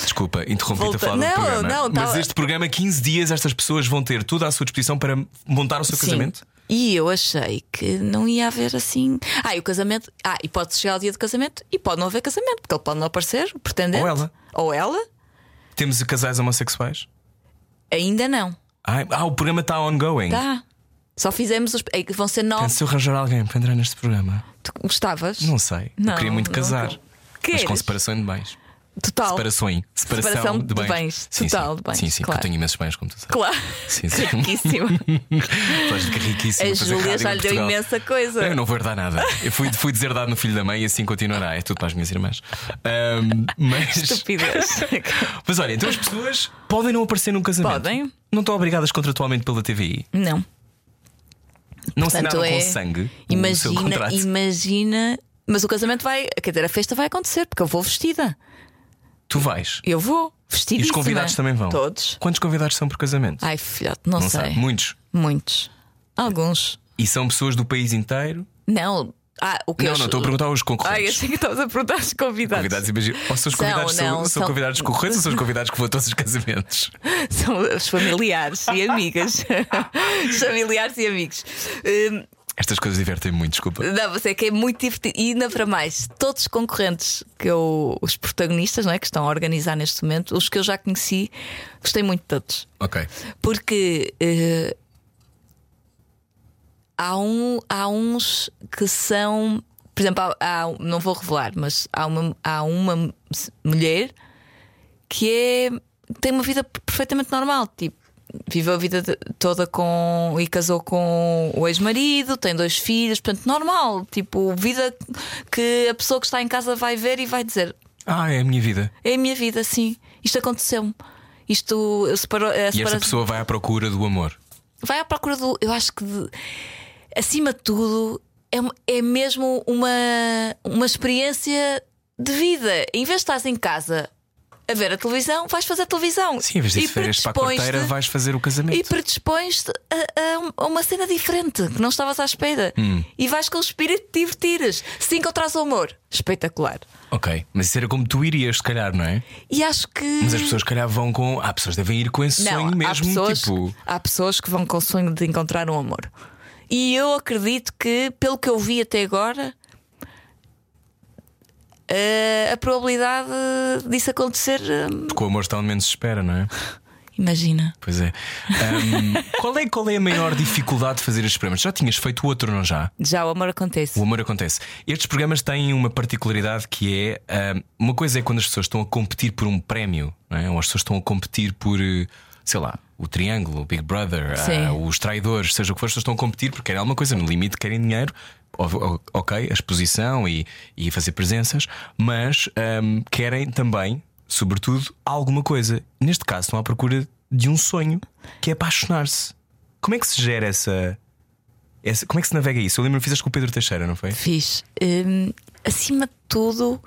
Desculpa, interrompi-te a falar do Não, programa. não, Mas tava- este programa, 15 dias, estas pessoas vão ter tudo à sua disposição para montar o seu Sim. casamento? E eu achei que não ia haver assim. Ah, e o casamento. Ah, e pode chegar ao dia do casamento e pode não haver casamento, porque ele pode não aparecer, o pretendente. Ou ela. Ou ela. Temos casais homossexuais? Ainda não. Ai, ah, o programa está ongoing. Tá. Só fizemos os. é vão ser nove. Pensa eu arranjar alguém para entrar neste programa? Tu gostavas? Não sei. eu Não, queria muito não casar. quero. Mas com separação de bens. Total. Separações. Separação, Separação de de bens. bens. Sim, Total sim. de bens, Sim, sim, claro. porque eu tenho imensos bens, como tu sabes. Claro. Sim, sim. Riquíssima. Tu és riquíssima. A Júlia já lhe deu imensa coisa. Eu não vou herdar nada. Eu fui, fui deserdado no filho da mãe e assim continuará. É tudo para as minhas irmãs. Ahm, mas, Estupidez. mas olha, então as pessoas podem não aparecer num casamento. Podem. Não estão obrigadas contratualmente pela TVI. não. Não Portanto, assinaram é. com sangue. Imagina, imagina. Mas o casamento vai. Quer dizer, a festa vai acontecer, porque eu vou vestida. Tu vais. Eu vou E vestida. os convidados também vão. Todos. Quantos convidados são por casamento? Ai, filhote, não, não sei. sei. Muitos. Muitos. Alguns. E são pessoas do país inteiro? Não. Ah, o que não, os- não, estou a perguntar aos concorrentes. achei que estavas a perguntar aos convidados. Convidados, imagina. Ou são os convidados são, não, são são- convidados concorrentes ou são os convidados que vão a todos os casamentos? São os familiares e amigas. os familiares e amigos. Hum, Estas coisas divertem-me muito, desculpa. Não, você é que é muito divertido. E ainda para mais, todos os concorrentes que eu, os protagonistas, não é? Que estão a organizar neste momento, os que eu já conheci, gostei muito de todos. Ok. Porque eh, há, um, há uns que são. Por exemplo, há, há- não vou revelar, mas há uma, há uma mulher que é, tem uma vida perfeitamente normal. Tipo, viveu a vida toda com. e casou com o ex-marido, tem dois filhos, portanto, normal. Tipo, vida que a pessoa que está em casa vai ver e vai dizer: Ah, é a minha vida. É a minha vida, sim. Isto aconteceu-me. Isto separou. a E essa pessoa vai à procura do amor. vai à procura do. Eu acho que, de- acima de tudo, é, é mesmo uma, uma experiência de vida. Em vez de estás em casa a ver a televisão, vais fazer televisão. Sim, em vez de E feres para a quarteira, vais fazer o E casamento. predispões-te a, a um- uma cena diferente que não estavas à espera. Hum. E vais com o espírito de divertires. Se encontrares o amor, espetacular. Ok, mas isso era como tu irias, se calhar, não é? E acho que. Mas as pessoas, se calhar, vão com. Há pessoas que devem ir com esse Não, sonho há mesmo, pessoas, tipo. há pessoas que vão com o sonho de encontrar um amor. E eu acredito que, pelo que eu vi até agora, eh, a probabilidade disso acontecer, eh, Porque o amor está onde menos se espera, não é? imagina. Pois é. Ahm, qual é. Qual é a maior dificuldade de fazer estes programas? Já tinhas feito outro, não já? Já o amor acontece. O amor acontece. Estes programas têm uma particularidade que é ahm, uma coisa é quando as pessoas estão a competir por um prémio, não é? ou as pessoas estão a competir por, eh, sei lá, o Triângulo, o Big Brother, ah, os traidores, seja o que for, as pessoas estão a competir porque querem alguma coisa, no limite querem dinheiro. Ok, a exposição e, e fazer presenças, mas ahm, querem também, sobretudo, alguma coisa. Neste caso, estão à procura de um sonho que é apaixonar-se. Como é que se gera essa, essa- Como é que se navega isso? Eu lembro que fizeste com o Pedro Teixeira, não foi? Fiz. Hum, acima de tudo,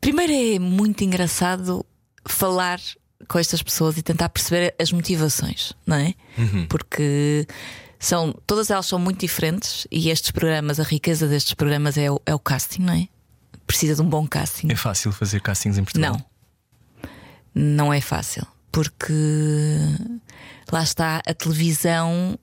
primeiro é muito engraçado falar com estas pessoas e tentar perceber as motivações, não é? Porque são, todas elas são muito diferentes e estes programas, a riqueza destes programas é o, é o casting, não é? Precisa de um bom casting. É fácil fazer castings em Portugal? Não. Não é fácil. Porque lá está, a televisão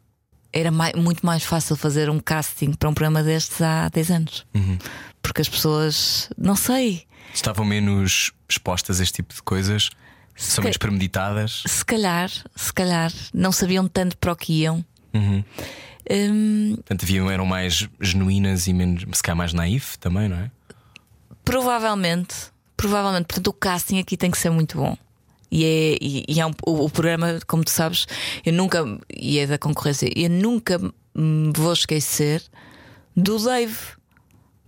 era mai- muito mais fácil fazer um casting para um programa destes há 10 anos. Porque porque as pessoas, não sei, Estavam menos expostas a este tipo de coisas? São ca- menos premeditadas? se calhar, se calhar, não sabiam tanto para o que iam. Uhum. Hum, Portanto, haviam, eram mais genuínas e menos, se calhar, mais naif também, não é? provavelmente, provavelmente, portanto, o casting aqui tem que ser muito bom. E é, e, e é um- o, o programa, como tu sabes, eu nunca, e é da concorrência, eu nunca me vou esquecer do Dave.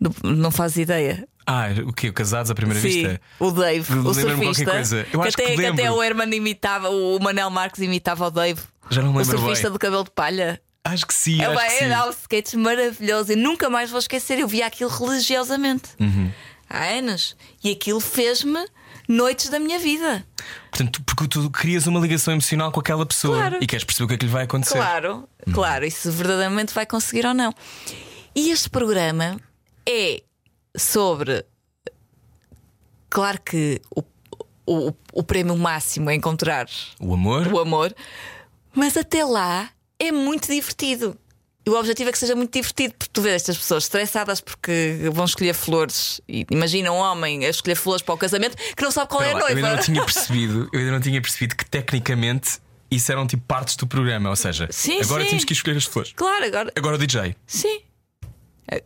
Do- não faz ideia. Ah, o quê? Casados à primeira Sim, vista? o Dave, o surfista. coisa. Eu acho até, que lembro. até o Herman imitava, o Manel Marques imitava o Dave. Já não me o lembro surfista bem. do cabelo de palha. Acho que sim, É, acho bem, que sim. era um sketch maravilhoso e nunca mais vou esquecer. Eu via aquilo religiosamente Uhum. há anos e aquilo fez-me noites da minha vida. Portanto, porque tu crias uma ligação emocional com aquela pessoa Claro. e queres perceber o que é que lhe vai acontecer. Claro, Uhum. claro, e se verdadeiramente vai conseguir ou não. E este programa é sobre. Claro que o, o, o prémio máximo é encontrar O amor, o amor, mas até lá é muito divertido. E o objetivo é que seja muito divertido, porque tu vês estas pessoas estressadas porque vão escolher flores. E imagina um homem a escolher flores para o casamento que não sabe qual é Espera a lá, eu noiva. ainda não tinha percebido, eu ainda não tinha percebido que tecnicamente isso eram tipo partes do programa. Ou seja, Sim, agora sim. temos que escolher as flores. Claro, agora. Agora o DJ. Sim.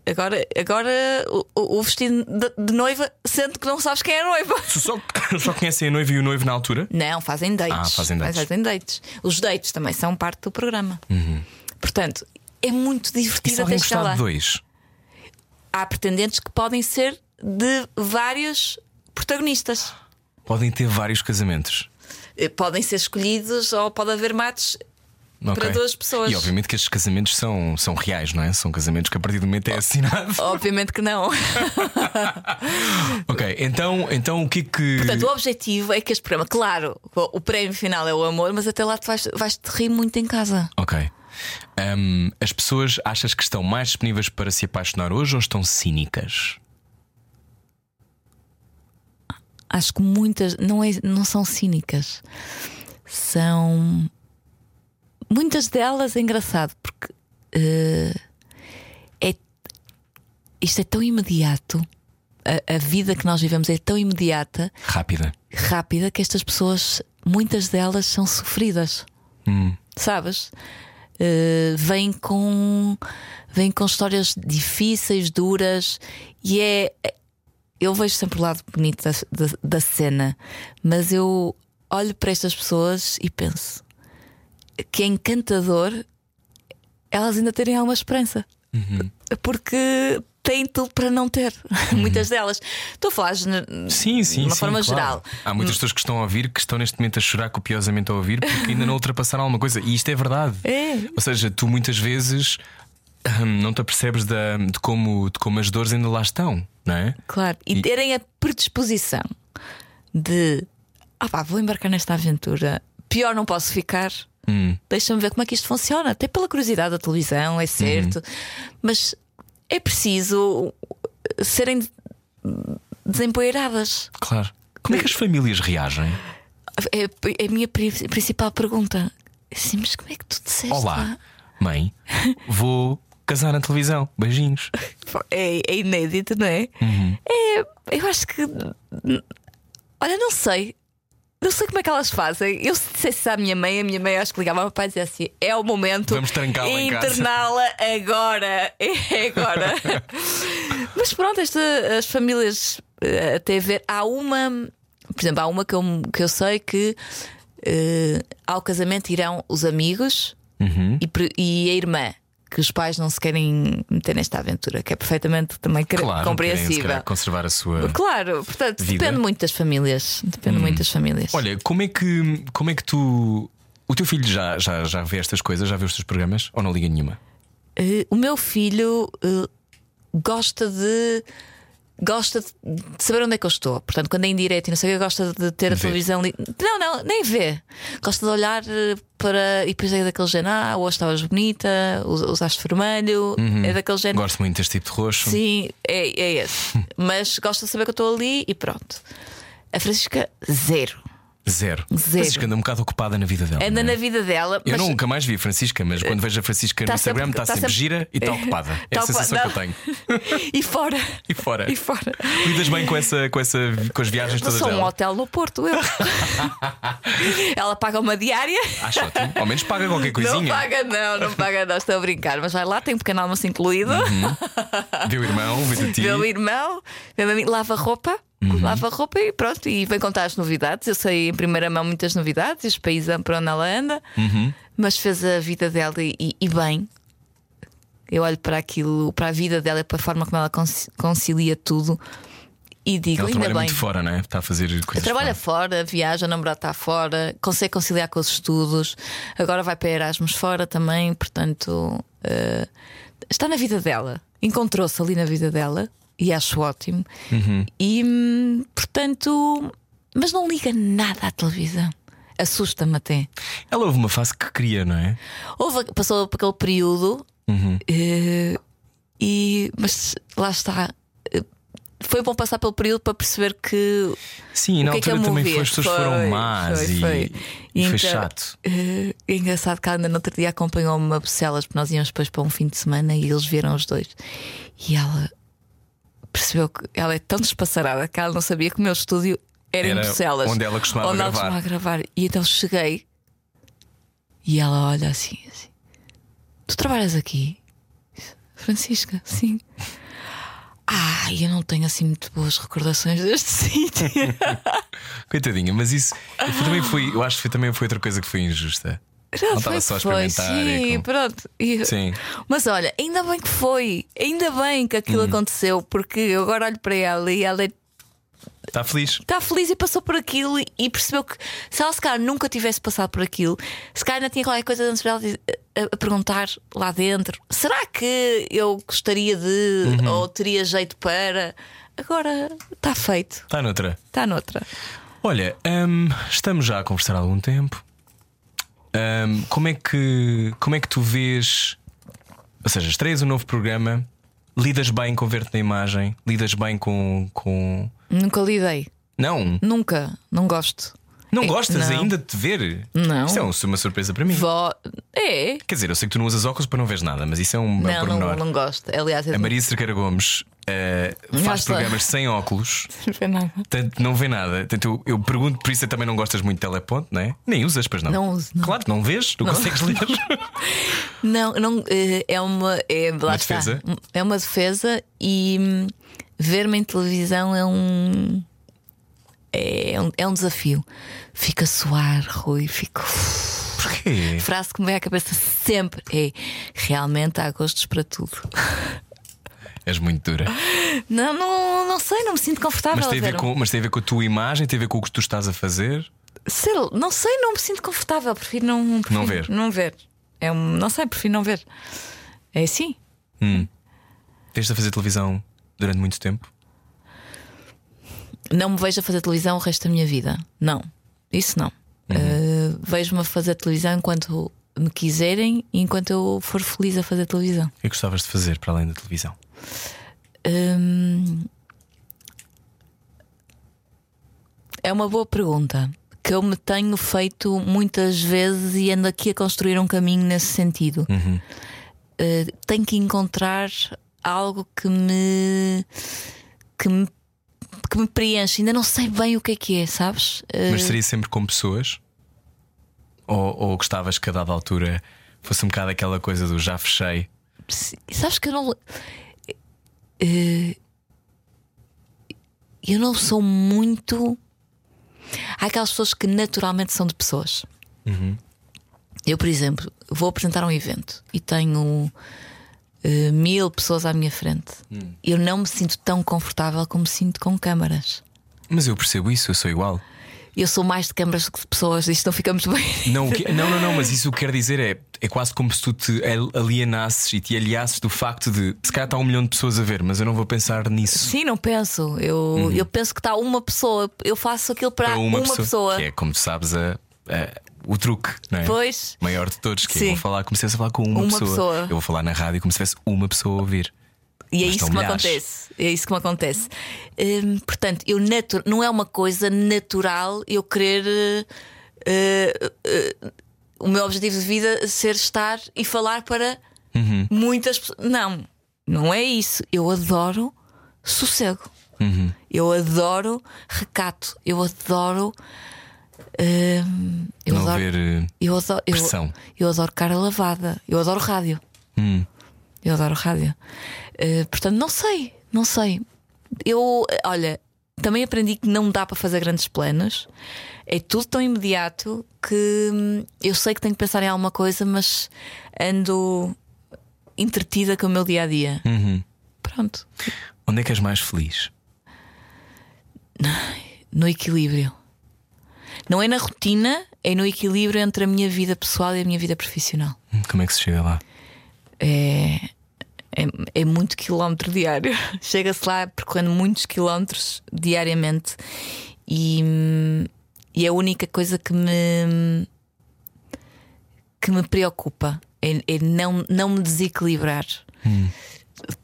Agora, agora o, o- vestido de, de noiva, sendo que não sabes quem é a noiva. Só, só conhecem a noiva e o noivo na altura? Não, fazem dates. Ah, fazem dates. Fazem dates. Os dates também são parte do programa. Portanto, é muito E divertido se alguém até chegar lá. de dois? Há pretendentes que podem ser de vários protagonistas. Podem ter vários casamentos. Eh, Podem ser escolhidos ou pode haver mates Ok. para duas pessoas. E obviamente que estes casamentos são, são reais, não é? São casamentos que a partir do momento é assinado. Obviamente que não. ok, então, então o que é que. Portanto, o objetivo é que este programa, claro, o prémio final é o amor, mas até lá tu vais, vais te rir muito em casa. Ok. Hum, as pessoas achas que estão mais disponíveis para se apaixonar hoje ou estão cínicas? Acho que muitas não, é, não são cínicas. São. Muitas delas é engraçado porque eh, é, isto é tão imediato. A, a vida que nós vivemos é tão imediata, Rápida. rápida, que estas pessoas, muitas delas, são sofridas. Hum. sabes? Uh, vêm com vêm com histórias difíceis, duras e é eu vejo sempre o lado bonito da, da, da cena, mas eu olho para estas pessoas e penso que é encantador elas ainda terem alguma esperança. Porque têm tudo para não ter, muitas delas. Estou a falar Sim, sim, de uma sim, forma claro. geral. Há muitas pessoas que estão a ouvir que estão neste momento a chorar copiosamente a ouvir porque ainda não ultrapassaram alguma coisa. E isto é verdade. É. Ou seja, tu muitas vezes hum, não te apercebes da- de, como, de como as dores ainda lá estão, não é? Claro, e, E- terem a predisposição de ah pá, vou embarcar nesta aventura, pior não posso ficar. Hum. Deixa-me ver como é que isto funciona, até pela curiosidade da televisão, é certo, mas é preciso serem desempoeiradas. Claro. Como é que as famílias reagem? É é a minha pri- principal pergunta. Sim, mas como é que tu disseste? Olá, lá? mãe, vou casar na televisão. Beijinhos. É, é inédito, não é? Uhum. É, eu acho que. Olha, não sei. Não sei como é que elas fazem. Eu se dissesse à minha mãe, a minha mãe acho que ligava ao meu pai e dizia assim: é o momento. Vamos trancá-la em casa." Interná-la agora. É agora. Mas pronto, esta, as famílias eh, até ver. Há uma. Por exemplo, há uma que eu, que eu sei que eh, ao casamento irão os amigos Uhum. e, e a irmã. Que os pais não se querem meter nesta aventura, que é perfeitamente também Claro, querem, compreensível. calhar, conservar a sua. Claro, portanto, Vida. depende muito das famílias. Depende muito das famílias. Olha, como é que como é que tu o teu filho já, já, já vê estas coisas, já vê os teus programas ou não liga nenhuma? Eh, o meu filho eh, gosta de. Gosta de saber onde é que eu estou. Portanto, quando é em direto e não sei o que, gosta de ter a televisão. li- Não, não, nem vê. Gosta de olhar eh, para. E depois é daquele género. Ah, hoje estavas bonita, us- usaste vermelho. É daquele género. Gosto muito deste tipo de roxo. Sim, é, é esse. Mas gosta de saber que eu estou ali e pronto. A Francisca, zero. Zero. Zero. Francisca anda um bocado ocupada na vida dela. Anda não é? na vida dela. Eu nunca mais vi a Francisca, mas quando vejo a Francisca no Tá Instagram sempre- está tá sempre, sempre- gira e está ocupada. É Tá a sensação ocupada. que eu tenho. E fora. E fora. E fora. Lidas bem com, essa, com, essa, com as viagens Não todas sou um dela. hotel no Porto, eu. Ela paga uma diária. Acho ótimo. Ao menos paga qualquer Não coisinha. paga, não, não paga, não, estou a brincar. Mas vai lá, tem um pequeno almoço incluído. Vê o irmão, vê a ti. Vê o irmão, vê a mim, lava roupa. Uhum. Lava roupa e pronto, e vem contar as novidades. Eu sei em primeira mão muitas novidades, os países para onde ela anda, Uhum. mas fez a vida dela e, e- bem. Eu olho para aquilo, para a vida dela e para a forma como ela conci- concilia tudo e digo: Ela ainda trabalha bem. muito fora, não é? Está a fazer coisas. Trabalha fora. fora, viaja, o namorado está fora, consegue conciliar com os estudos, agora vai para Erasmus fora também, portanto eh, está na vida dela, encontrou-se ali na vida dela e acho ótimo. E hum, portanto, mas não liga nada à televisão. Assusta-me até. Ela houve uma fase que queria, não é? Houve, passou por aquele período, eh, e, mas lá está. eh, Foi bom passar pelo período para perceber que Sim, e na que é que altura a também foi, as pessoas Foi, foram más foi, e, foi. e foi Então, chato. eh, é engraçado que ainda no outro dia acompanhou-me uma Bucelas, porque nós íamos depois para um fim de semana e eles viram os dois. E ela percebeu que ela é tão despassarada que ela não sabia que o meu estúdio era, Era em Bucelas. onde ela costumava onde ela gravar. costumava gravar. E então cheguei e ela olha assim, assim: Tu trabalhas aqui? Francisca, sim. Ai, eu não tenho assim muito boas recordações deste sítio. Coitadinha, mas isso também foi, eu acho que foi, também foi outra coisa que foi injusta. Não, estava foi, só a foi, experimentar e Sim, com- pronto. E- Sim. Mas olha, ainda bem que foi, ainda bem que aquilo Hum. aconteceu, porque eu agora olho para ela e ela Está feliz? está feliz e passou por aquilo e- percebeu que se ela se calhar nunca tivesse passado por aquilo, se calhar ainda tinha qualquer coisa antes dela a perguntar lá dentro: será que eu gostaria de Uhum. ou teria jeito para? Agora está feito, Está noutra. está noutra. Olha, hum, estamos já a conversar há algum tempo. Hum, como, é que, como é que tu vês? Ou seja, estreias um novo programa, lidas bem com ver-te na imagem, lidas bem com. com... Nunca lidei, Não, nunca, não gosto. Não É, gostas não. ainda de te ver? Não. Isso é um- uma surpresa para mim. Vó, é, Quer dizer, eu sei que tu não usas óculos para não veres nada, mas isso é um, é um não, não, pormenor. não gosto. Aliás, é A Maria Cerqueira Gomes eh, faz programas sem óculos, não vê nada. portanto não vê nada. Portanto, eu, eu pergunto, por isso também não gostas muito de teleponto, não é? Nem usas, pois não? Não uso, não. Claro, não vês, não, consegues ler. Não, não eh, é uma é, Uma está. defesa? É uma defesa e hum, ver-me em televisão é um é um, é um desafio. Fica a suar, Rui, fico. Porquê? Frase que me vem à cabeça sempre é realmente há gostos para tudo. És muito dura. Não, não, não sei, não me sinto confortável Mas tem, a ver com, mas tem a ver com a tua imagem, tem a ver com o que tu estás a fazer. Sei não sei, não me sinto confortável, prefiro não, prefiro Não ver. Não ver. É um, não sei, prefiro não ver. É assim. Tens de fazer televisão durante muito tempo. Não me vejo a fazer televisão o resto da minha vida. Não, isso não. Uh, Vejo-me a fazer televisão enquanto me quiserem e enquanto eu for feliz a fazer televisão. O que gostavas de fazer para além da televisão? Hum, É uma boa pergunta que eu me tenho feito muitas vezes e ando aqui a construir um caminho nesse sentido. Uh, tenho que encontrar algo que me que me que me preenche. Ainda não sei bem o que é que é, sabes? Mas seria sempre com pessoas? Ou, ou gostavas que a dada altura fosse um bocado aquela coisa do já fechei? Sabes que eu não. Eh, Eu não sou muito. Há aquelas pessoas que naturalmente são de pessoas. Eu, por exemplo, vou apresentar um evento e tenho eh, mil pessoas à minha frente. Eu não me sinto tão confortável como me sinto com câmaras. Mas eu percebo isso, eu sou igual. Eu sou mais de câmaras do que de pessoas, isto não fica muito bem. Não, que- não, não, não, mas isso que quer dizer é é quase como se tu te al- alienasses e te aliasses do facto de se calhar está um milhão de pessoas a ver, mas eu não vou pensar nisso Sim, não penso. Eu, eu penso que está uma pessoa, eu faço aquilo para, para uma, pessoa. Que é como tu sabes a, a- o truque, não é? Pois. Maior de todos, que é, Sim. eu vou falar estivesse a falar com uma, Uma pessoa. Eu vou falar na rádio como se tivesse uma pessoa a ouvir. E é Mas isso que me acontece. É isso que me acontece. Hum, portanto, eu não é uma coisa natural eu querer. eh, eh, eh, o meu objetivo de vida ser estar e falar para Uhum. muitas pessoas. Não, não é isso. Eu adoro sossego. Uhum. Eu adoro recato. Eu adoro. Hum, eu Não adoro. haver. eh, Eu adoro, eu, pressão. eu adoro cara lavada. Eu adoro rádio. hum. Eu adoro rádio. Eh, portanto, não sei, não sei. Eu, olha, também aprendi que não dá para fazer grandes planos. É tudo tão imediato que hum, eu sei que tenho que pensar em alguma coisa, mas ando entretida com o meu dia a dia. Uhum. Pronto. Onde é que és mais feliz? No equilíbrio. Não é na rotina, é no equilíbrio entre a minha vida pessoal e a minha vida profissional. Hum, Como é que se chega lá? é, é, é muito quilómetro diário. Chega-se lá percorrendo muitos quilómetros diariamente e, hum, e a única coisa que me que me preocupa é, é não, não me desequilibrar.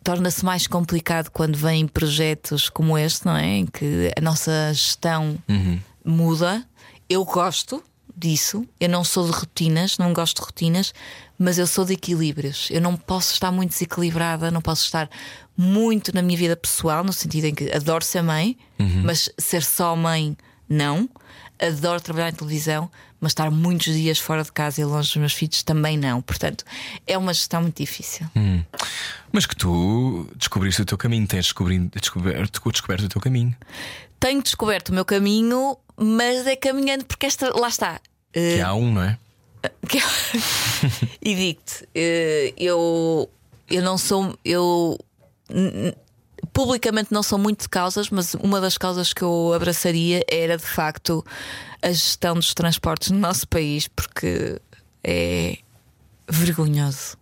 Torna-se mais complicado quando vêm projetos como este, não é? Em que a nossa gestão muda. Eu gosto disso. Eu não sou de rotinas, não gosto de rotinas, mas eu sou de equilíbrios. Eu não posso estar muito desequilibrada, não posso estar muito na minha vida pessoal, no sentido em que adoro ser mãe, mas ser só mãe, não. Adoro trabalhar em televisão, mas estar muitos dias fora de casa e longe dos meus filhos também não. Portanto, é uma gestão muito difícil. Mas que tu descobriste o teu caminho, tens descobrindo, descoberto, descoberto o teu caminho. Tenho descoberto o meu caminho, mas é caminhando porque esta. Lá está. Que há um, não é? Que- e digo-te, eh, eu, eu não sou. Eu publicamente não sou muito de causas, mas uma das causas que eu abraçaria era de facto a gestão dos transportes no nosso país, porque é vergonhoso.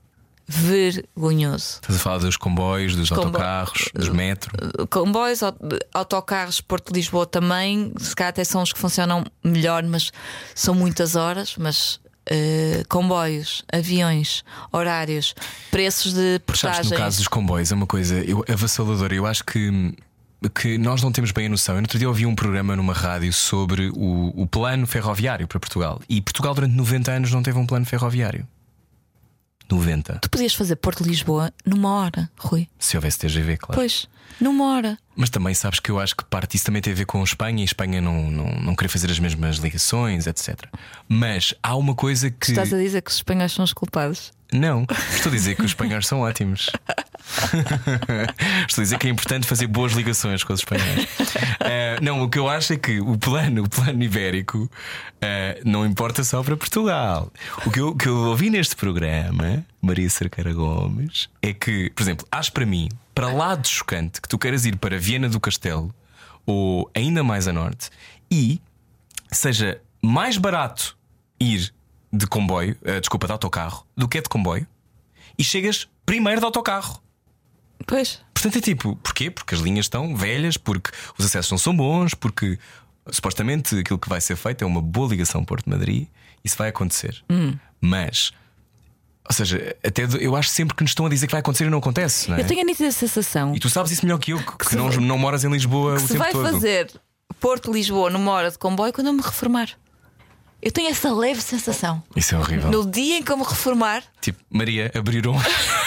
Vergonhoso. Estás a falar dos comboios, dos Combo- autocarros, dos metros. Comboios, au- autocarros, Porto de Lisboa também, se calhar até são os que funcionam melhor, mas são muitas horas. Mas eh, comboios, aviões, horários, preços de Sabes, portagem. no caso dos comboios é uma coisa eu, avassaladora. Eu acho que, que nós não temos bem a noção. Eu no outro dia ouvi um programa numa rádio sobre o, o plano ferroviário para Portugal. E Portugal, durante 90 anos, não teve um plano ferroviário. 90. Tu podias fazer Porto de Lisboa numa hora, Rui. Se houvesse TGV, claro. Pois, numa hora. Mas também sabes que eu acho que parte disso também tem a ver com a Espanha e a Espanha não, não, não querer fazer as mesmas ligações, etc. Mas há uma coisa que. Estás a dizer que os espanhóis são os culpados. Não, estou a dizer que os espanhóis são ótimos. estou a dizer que é importante fazer boas ligações com os espanhóis. Eh, não, o que eu acho é que o plano, o plano ibérico, eh, não importa só para Portugal. O que eu, que eu ouvi neste programa, Maria Cerqueira Gomes, é que, por exemplo, acho para mim, para lá de chocante que tu queiras ir para Viena do Castelo ou ainda mais a norte e seja mais barato ir de comboio, eh, desculpa, de autocarro, do que é de comboio, e chegas primeiro de autocarro. Pois. Portanto, é tipo, porquê? Porque as linhas estão velhas, porque os acessos não são bons, porque supostamente aquilo que vai ser feito é uma boa ligação Porto-Madrid, isso vai acontecer. Mas, ou seja, até eu acho sempre que nos estão a dizer que vai acontecer e não acontece, não é? Eu tenho a nítida sensação E tu sabes isso melhor que eu, que, que não, vai- não moras em Lisboa que o se tempo vai todo. fazer Porto-Lisboa numa hora de comboio quando eu me reformar. Eu tenho essa leve sensação. Isso é horrível. No dia em que eu me reformar, Tipo, Maria, abriram.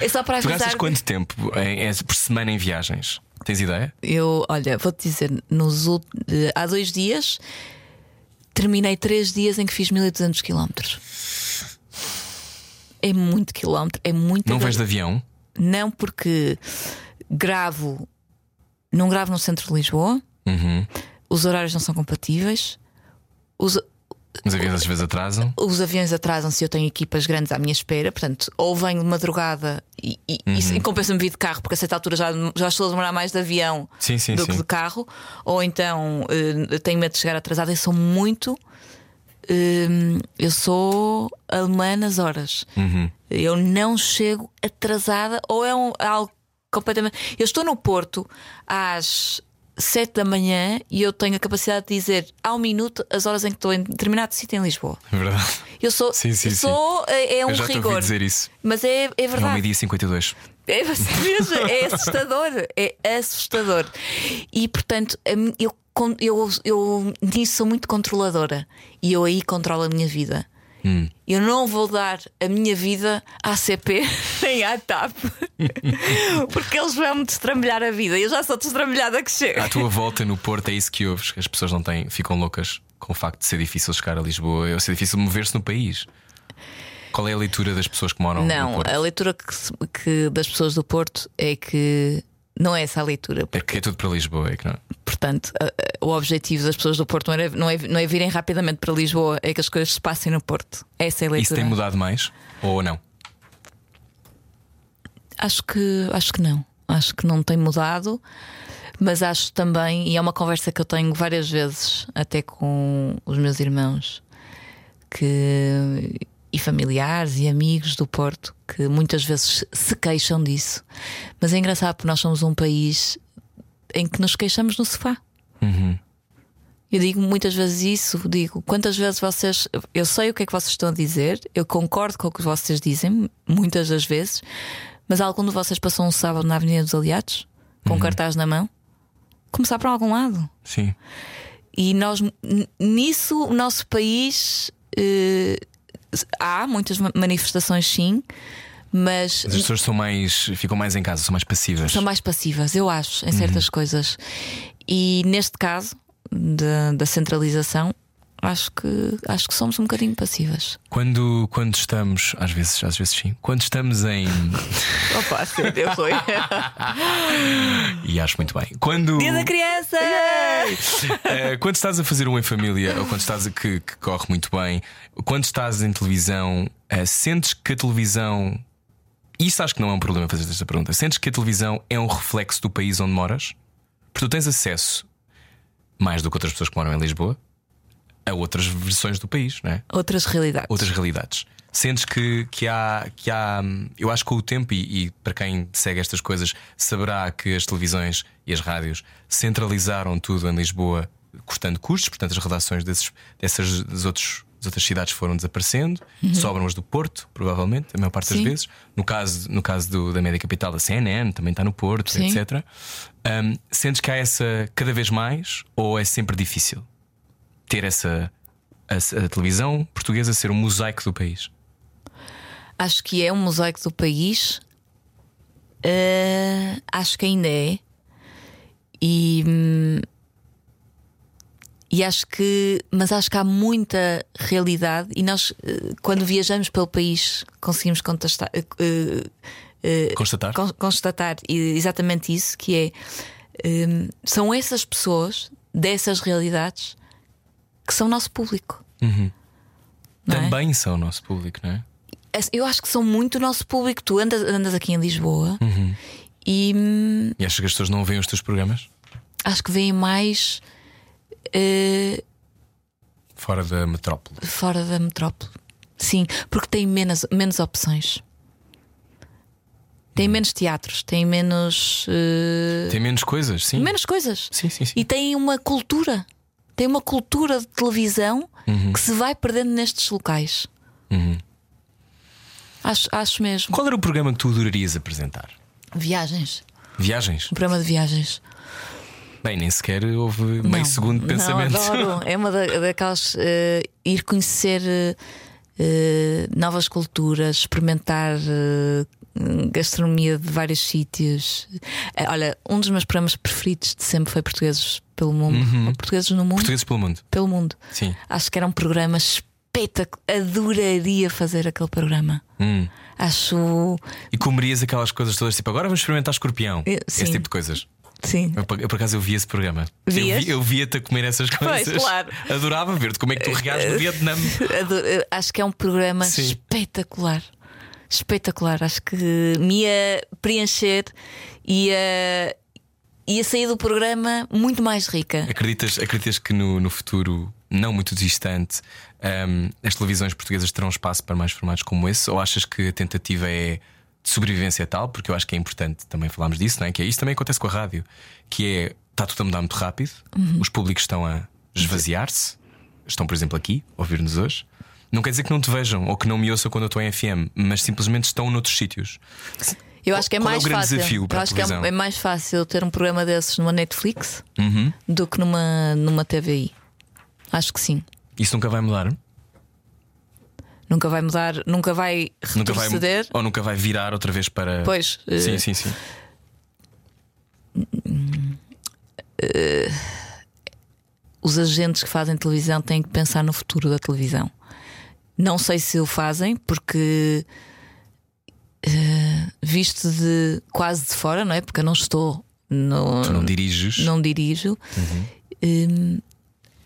é só para tu gastas quanto tempo em- em- por semana em viagens? Tens ideia? Eu, olha, vou-te dizer, nos, eh, há dois dias terminei três dias em que fiz 1200 quilómetros. É muito quilómetro, é muito Não vais de avião? Não, porque gravo, não gravo no centro de Lisboa, Uhum. os horários não são compatíveis, os, Os aviões às vezes atrasam. os aviões atrasam-se eu tenho equipas grandes à minha espera, portanto, ou venho de madrugada e, e, Uhum. e compensa-me vir de carro, porque a certa altura já, já estou a demorar mais de avião Sim, sim, do sim. que de carro, ou então eh, tenho medo de chegar atrasada e sou muito. eh, eu sou alemã nas horas. Uhum. Eu não chego atrasada, ou é um, algo completamente. Eu estou no Porto às 7 da manhã e eu tenho a capacidade de dizer ao minuto as horas em que estou em determinado sítio em Lisboa. É verdade. Eu sou. Sim, sim, eu sim. sou é, é um eu já rigor. dizer isso. Mas é, é É verdade. meio-dia 52. É, é assustador, é assustador. E portanto, eu, eu, eu nisso sou muito controladora e eu aí controlo a minha vida. Eu não vou dar a minha vida à CP nem à TAP porque eles vão-me destrambelhar a vida. Eu já sou destrambelhada que chega. À tua volta no Porto é isso que ouves, as pessoas não têm, ficam loucas com o facto de ser difícil chegar a Lisboa ou ser difícil mover-se no país. Qual é a leitura das pessoas que moram no Não, Porto? a leitura que, que das pessoas do Porto é que não é essa a leitura. É que é tudo para Lisboa, é que não. Portanto, a- a- o objetivo das pessoas do Porto não é, não, é, não é virem rapidamente para Lisboa, é que as coisas se passem no Porto. Essa é a leitura. Isso tem mudado mais ou não? Acho que, acho que não. Acho que não tem mudado, mas acho também, e é uma conversa que eu tenho várias vezes, até com os meus irmãos que, e familiares e amigos do Porto, que muitas vezes se queixam disso. Mas é engraçado porque nós somos um país em que nos queixamos no sofá. Eu digo muitas vezes isso, digo quantas vezes vocês. Eu sei o que é que vocês estão a dizer, eu concordo com o que vocês dizem, muitas das vezes, mas algum de vocês passou um sábado na Avenida dos Aliados, com um cartaz na mão? Começar por algum lado. Sim. E nós, nisso, o nosso país. eh, há muitas ma- manifestações, sim, mas As pessoas são mais, ficam mais em casa, são mais passivas. são mais passivas, eu acho, em certas coisas. E neste caso da, da centralização, acho que, acho que somos um bocadinho passivas. Quando, quando estamos, às vezes, às vezes sim, quando estamos em. Opa, sério, foi. e acho muito bem. Quando. Dia da criança! Eh, quando estás a fazer um em família ou quando estás a que, que corre muito bem, quando estás em televisão, eh, sentes que a televisão. Isso acho que não é um problema fazer esta pergunta. Sentes que a televisão é um reflexo do país onde moras? Porque tu tens acesso, mais do que outras pessoas que moram em Lisboa, a outras versões do país, não é? Outras realidades. outras realidades. Sentes que, que, há, que há. Eu acho que com o tempo, e, e para quem segue estas coisas, saberá que as televisões e as rádios centralizaram tudo em Lisboa, cortando custos, portanto, as redações desses, dessas das outros, das outras cidades foram desaparecendo, sobram as do Porto, provavelmente, a maior parte das Sim. vezes. No caso, no caso do, da média capital, a CNN também está no Porto, Sim. etc. Hum, sentes que há essa cada vez mais, ou é sempre difícil ter essa. A, a televisão portuguesa ser um mosaico do país. Acho que é um mosaico do país. Eh, acho que ainda é. E, e acho que. Mas acho que há muita realidade e nós, eh, quando viajamos pelo país, conseguimos contestar, eh, Constatar. con- constatar exatamente isso: que é. são essas pessoas dessas realidades que são nosso público. não é? Também são o nosso público, não é? Eu acho que são muito o nosso público. Tu andas, andas aqui em Lisboa e hum, E achas que as pessoas não veem os teus programas? acho que vêm mais eh, Fora da metrópole. fora da metrópole. Sim, porque têm menos, menos opções. Têm menos teatros, têm menos. eh, Tem menos coisas, sim. menos coisas. Sim, sim, sim. E têm uma cultura. Tem uma cultura de televisão que se vai perdendo nestes locais. Acho, acho mesmo. Qual era o programa que tu adorarias apresentar? Viagens. Viagens? Um programa de viagens. Bem, nem sequer houve meio Não, segundo de pensamento. Não, adoro. É uma da- daquelas. eh, ir conhecer eh, novas culturas, experimentar eh, gastronomia de vários sítios. Eh, olha, um dos meus programas preferidos de sempre foi Portugueses pelo Mundo. Ou Portugueses no Mundo? Portugueses pelo mundo. Pelo Mundo. Sim. Acho que era um programa espetacular. Adoraria fazer aquele programa. Hum. Acho. E comerias aquelas coisas todas, tipo, agora vamos experimentar escorpião. Eh, Esse tipo de coisas. Sim. Eu, por- acaso eu vi esse programa. Eu, Vias? vi, eu via-te a comer essas coisas. claro. Adorava ver-te como é que tu reages no Vietnã. Acho que é um programa Sim. espetacular. Espetacular. Acho que me ia preencher e ia, ia sair do programa muito mais rica. Acreditas, acreditas que no, no futuro, não muito distante, hum, as televisões portuguesas terão espaço para mais formatos como esse? Ou achas que a tentativa é de sobrevivência tal? Porque eu acho que é importante também falarmos disso, não é? Que é, isto também acontece com a rádio, que é está tudo a mudar muito rápido, os públicos estão a esvaziar-se, estão, por exemplo, aqui, a ouvir-nos hoje. Não quer dizer que não te vejam ou que não me ouçam quando eu estou em FM, mas simplesmente estão noutros sítios. Eu acho que é Qual é mais grande fácil. desafio para eu acho que é, é mais fácil ter um programa desses numa Netflix Uhum. do que numa, numa TVI. Acho que sim. Isso nunca vai mudar? Nunca vai mudar, nunca vai Nunca vai, retroceder. ou nunca vai virar outra vez para. Pois, eh, Sim, sim, sim. os agentes que fazem televisão têm que pensar no futuro da televisão. Não sei se o fazem, porque eh, visto de quase de fora, não é? Porque eu não estou no, Tu não diriges. não dirijo. Hum,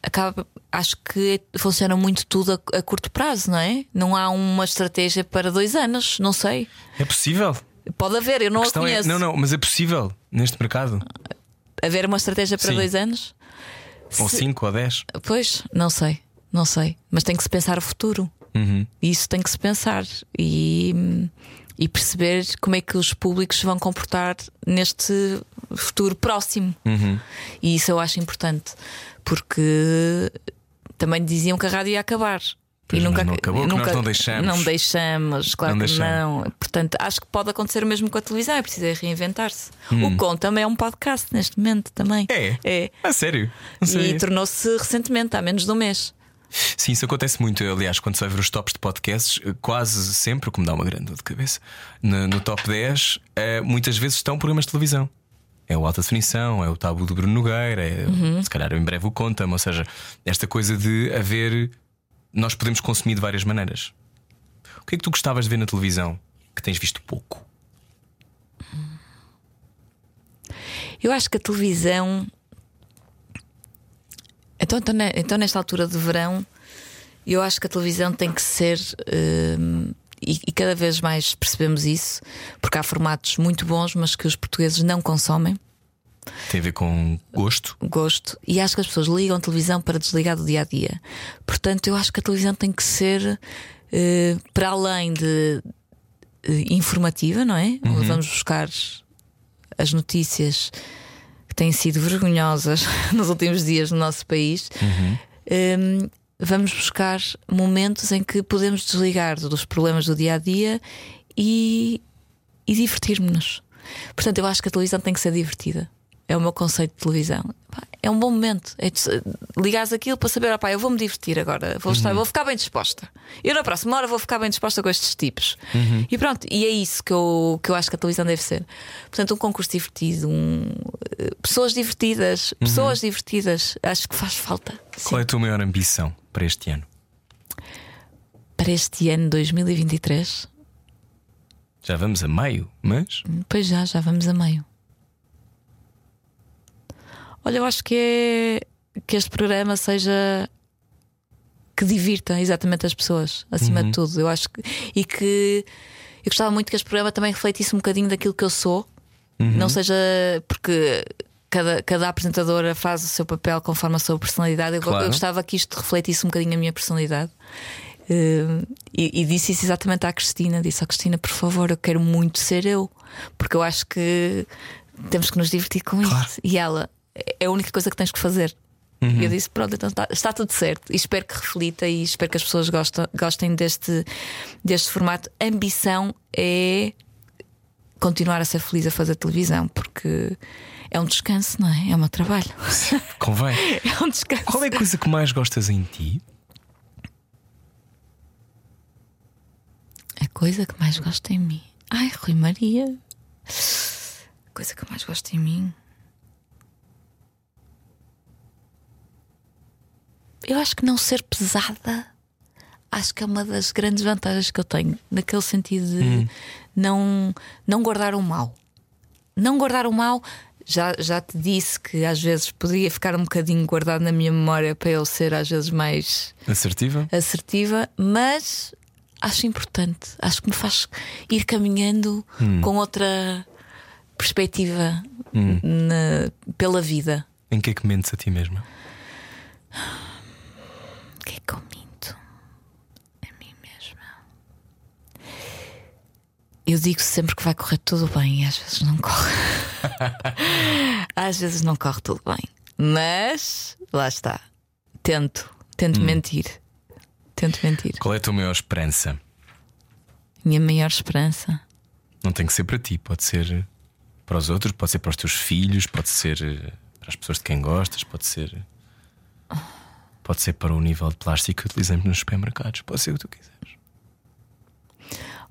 acaba, acho que funciona muito tudo a, a curto prazo, não é? Não há uma estratégia para dois anos, não sei. É possível. Pode haver, eu não A a é, conheço. não, não, mas é possível neste mercado. Haver uma estratégia para Sim. dois anos? Ou Se- 5 ou 10. Pois, não sei, não sei. Mas tem que se pensar o futuro. Uhum. Isso tem que se pensar e, e perceber como é que os públicos se vão comportar neste futuro próximo. Uhum. E isso eu acho importante, porque também diziam que a rádio ia acabar. Pois, mas não acabou, que nós não deixamos. Não deixamos, claro Não que deixamos. não. Portanto, acho que pode acontecer o mesmo com a televisão, é preciso é reinventar-se. Hum. O Com também é um podcast neste momento também. É? É. A sério? E tornou-se recentemente, há menos de um mês. Sim, isso acontece muito. Aliás, quando se vai ver os tops de podcasts, quase sempre, o que me dá uma grande dor de cabeça, no, no top 10, eh, muitas vezes estão programas de televisão. É o Alta Definição, é o Tabu do Bruno Nogueira, é, Uhum. se calhar em breve o Conta-me. Ou seja, esta coisa de haver. Nós podemos consumir de várias maneiras. O que é que tu gostavas de ver na televisão que tens visto pouco? Eu acho que a televisão. Então, então, ne- então nesta altura de verão, eu acho que a televisão tem que ser. hum, e, e cada vez mais percebemos isso, porque há formatos muito bons, mas que os portugueses não consomem. Tem a ver com gosto? Gosto. E acho que as pessoas ligam televisão para desligar do dia a dia. Portanto, eu acho que a televisão tem que ser, eh, para além de eh, informativa, não é? Onde vamos buscar as notícias têm sido vergonhosas nos últimos dias no nosso país. Hum, vamos buscar momentos em que podemos desligar dos problemas do dia a dia e, e divertir-nos. Portanto, eu acho que a televisão tem que ser divertida. É o meu conceito de televisão. Pá, É um bom momento. É ligares aquilo para saber, opá, eu vou-me divertir agora, vou, estar, vou ficar bem disposta. Eu na próxima hora vou ficar bem disposta com estes tipos. E pronto, e é isso que eu, que eu acho que a televisão deve ser. Portanto, um concurso divertido, um, eh, pessoas divertidas, pessoas divertidas, acho que faz falta. Sim. Qual é a tua maior ambição para este ano? Para este ano 2023, Já vamos a maio, mas. pois já, já vamos a meio. Olha, eu acho que é que este programa seja que divirta exatamente as pessoas, acima de tudo. Eu acho que e que eu gostava muito que este programa também refletisse um bocadinho daquilo que eu sou, não seja porque cada, cada apresentadora faz o seu papel conforme a sua personalidade. Eu, Claro. eu gostava que isto refletisse um bocadinho a minha personalidade. Eh, e, e disse isso exatamente à Cristina: disse, ó Cristina, por favor, eu quero muito ser eu, porque eu acho que temos que nos divertir com Claro. isso. E ela, é a única coisa que tens que fazer. E eu disse: Pronto, então está, está tudo certo. E espero que reflita e espero que as pessoas gostem, gostem deste, deste formato. Ambição é continuar a ser feliz a fazer televisão, porque é um descanso, não é? É o meu trabalho. Convém. É um descanso. Qual é a coisa que mais gostas em ti? A coisa que mais gosto em mim. Ai, Rui Maria. A coisa que mais gosto em mim. Eu acho que não ser pesada. Acho que é uma das grandes vantagens que eu tenho, naquele sentido de não, não guardar o mal. Não guardar o mal, já, já te disse que às vezes poderia ficar um bocadinho guardado na minha memória para eu ser às vezes mais Assertiva? assertiva, mas acho importante. Acho que me faz ir caminhando com outra perspectiva na- pela vida. Em que é que mentes a ti mesma? Que é que eu minto? A mim mesma. Eu digo sempre que vai correr tudo bem e às vezes não corre. às vezes não corre tudo bem. Mas lá está. Tento, tento mentir. Tento mentir. Qual é a tua maior esperança? Minha maior esperança. Não tem que ser para ti, pode ser para os outros, pode ser para os teus filhos, pode ser para as pessoas de quem gostas, pode ser. Pode ser para o nível de plástico que utilizamos nos supermercados, pode ser o que tu quiseres.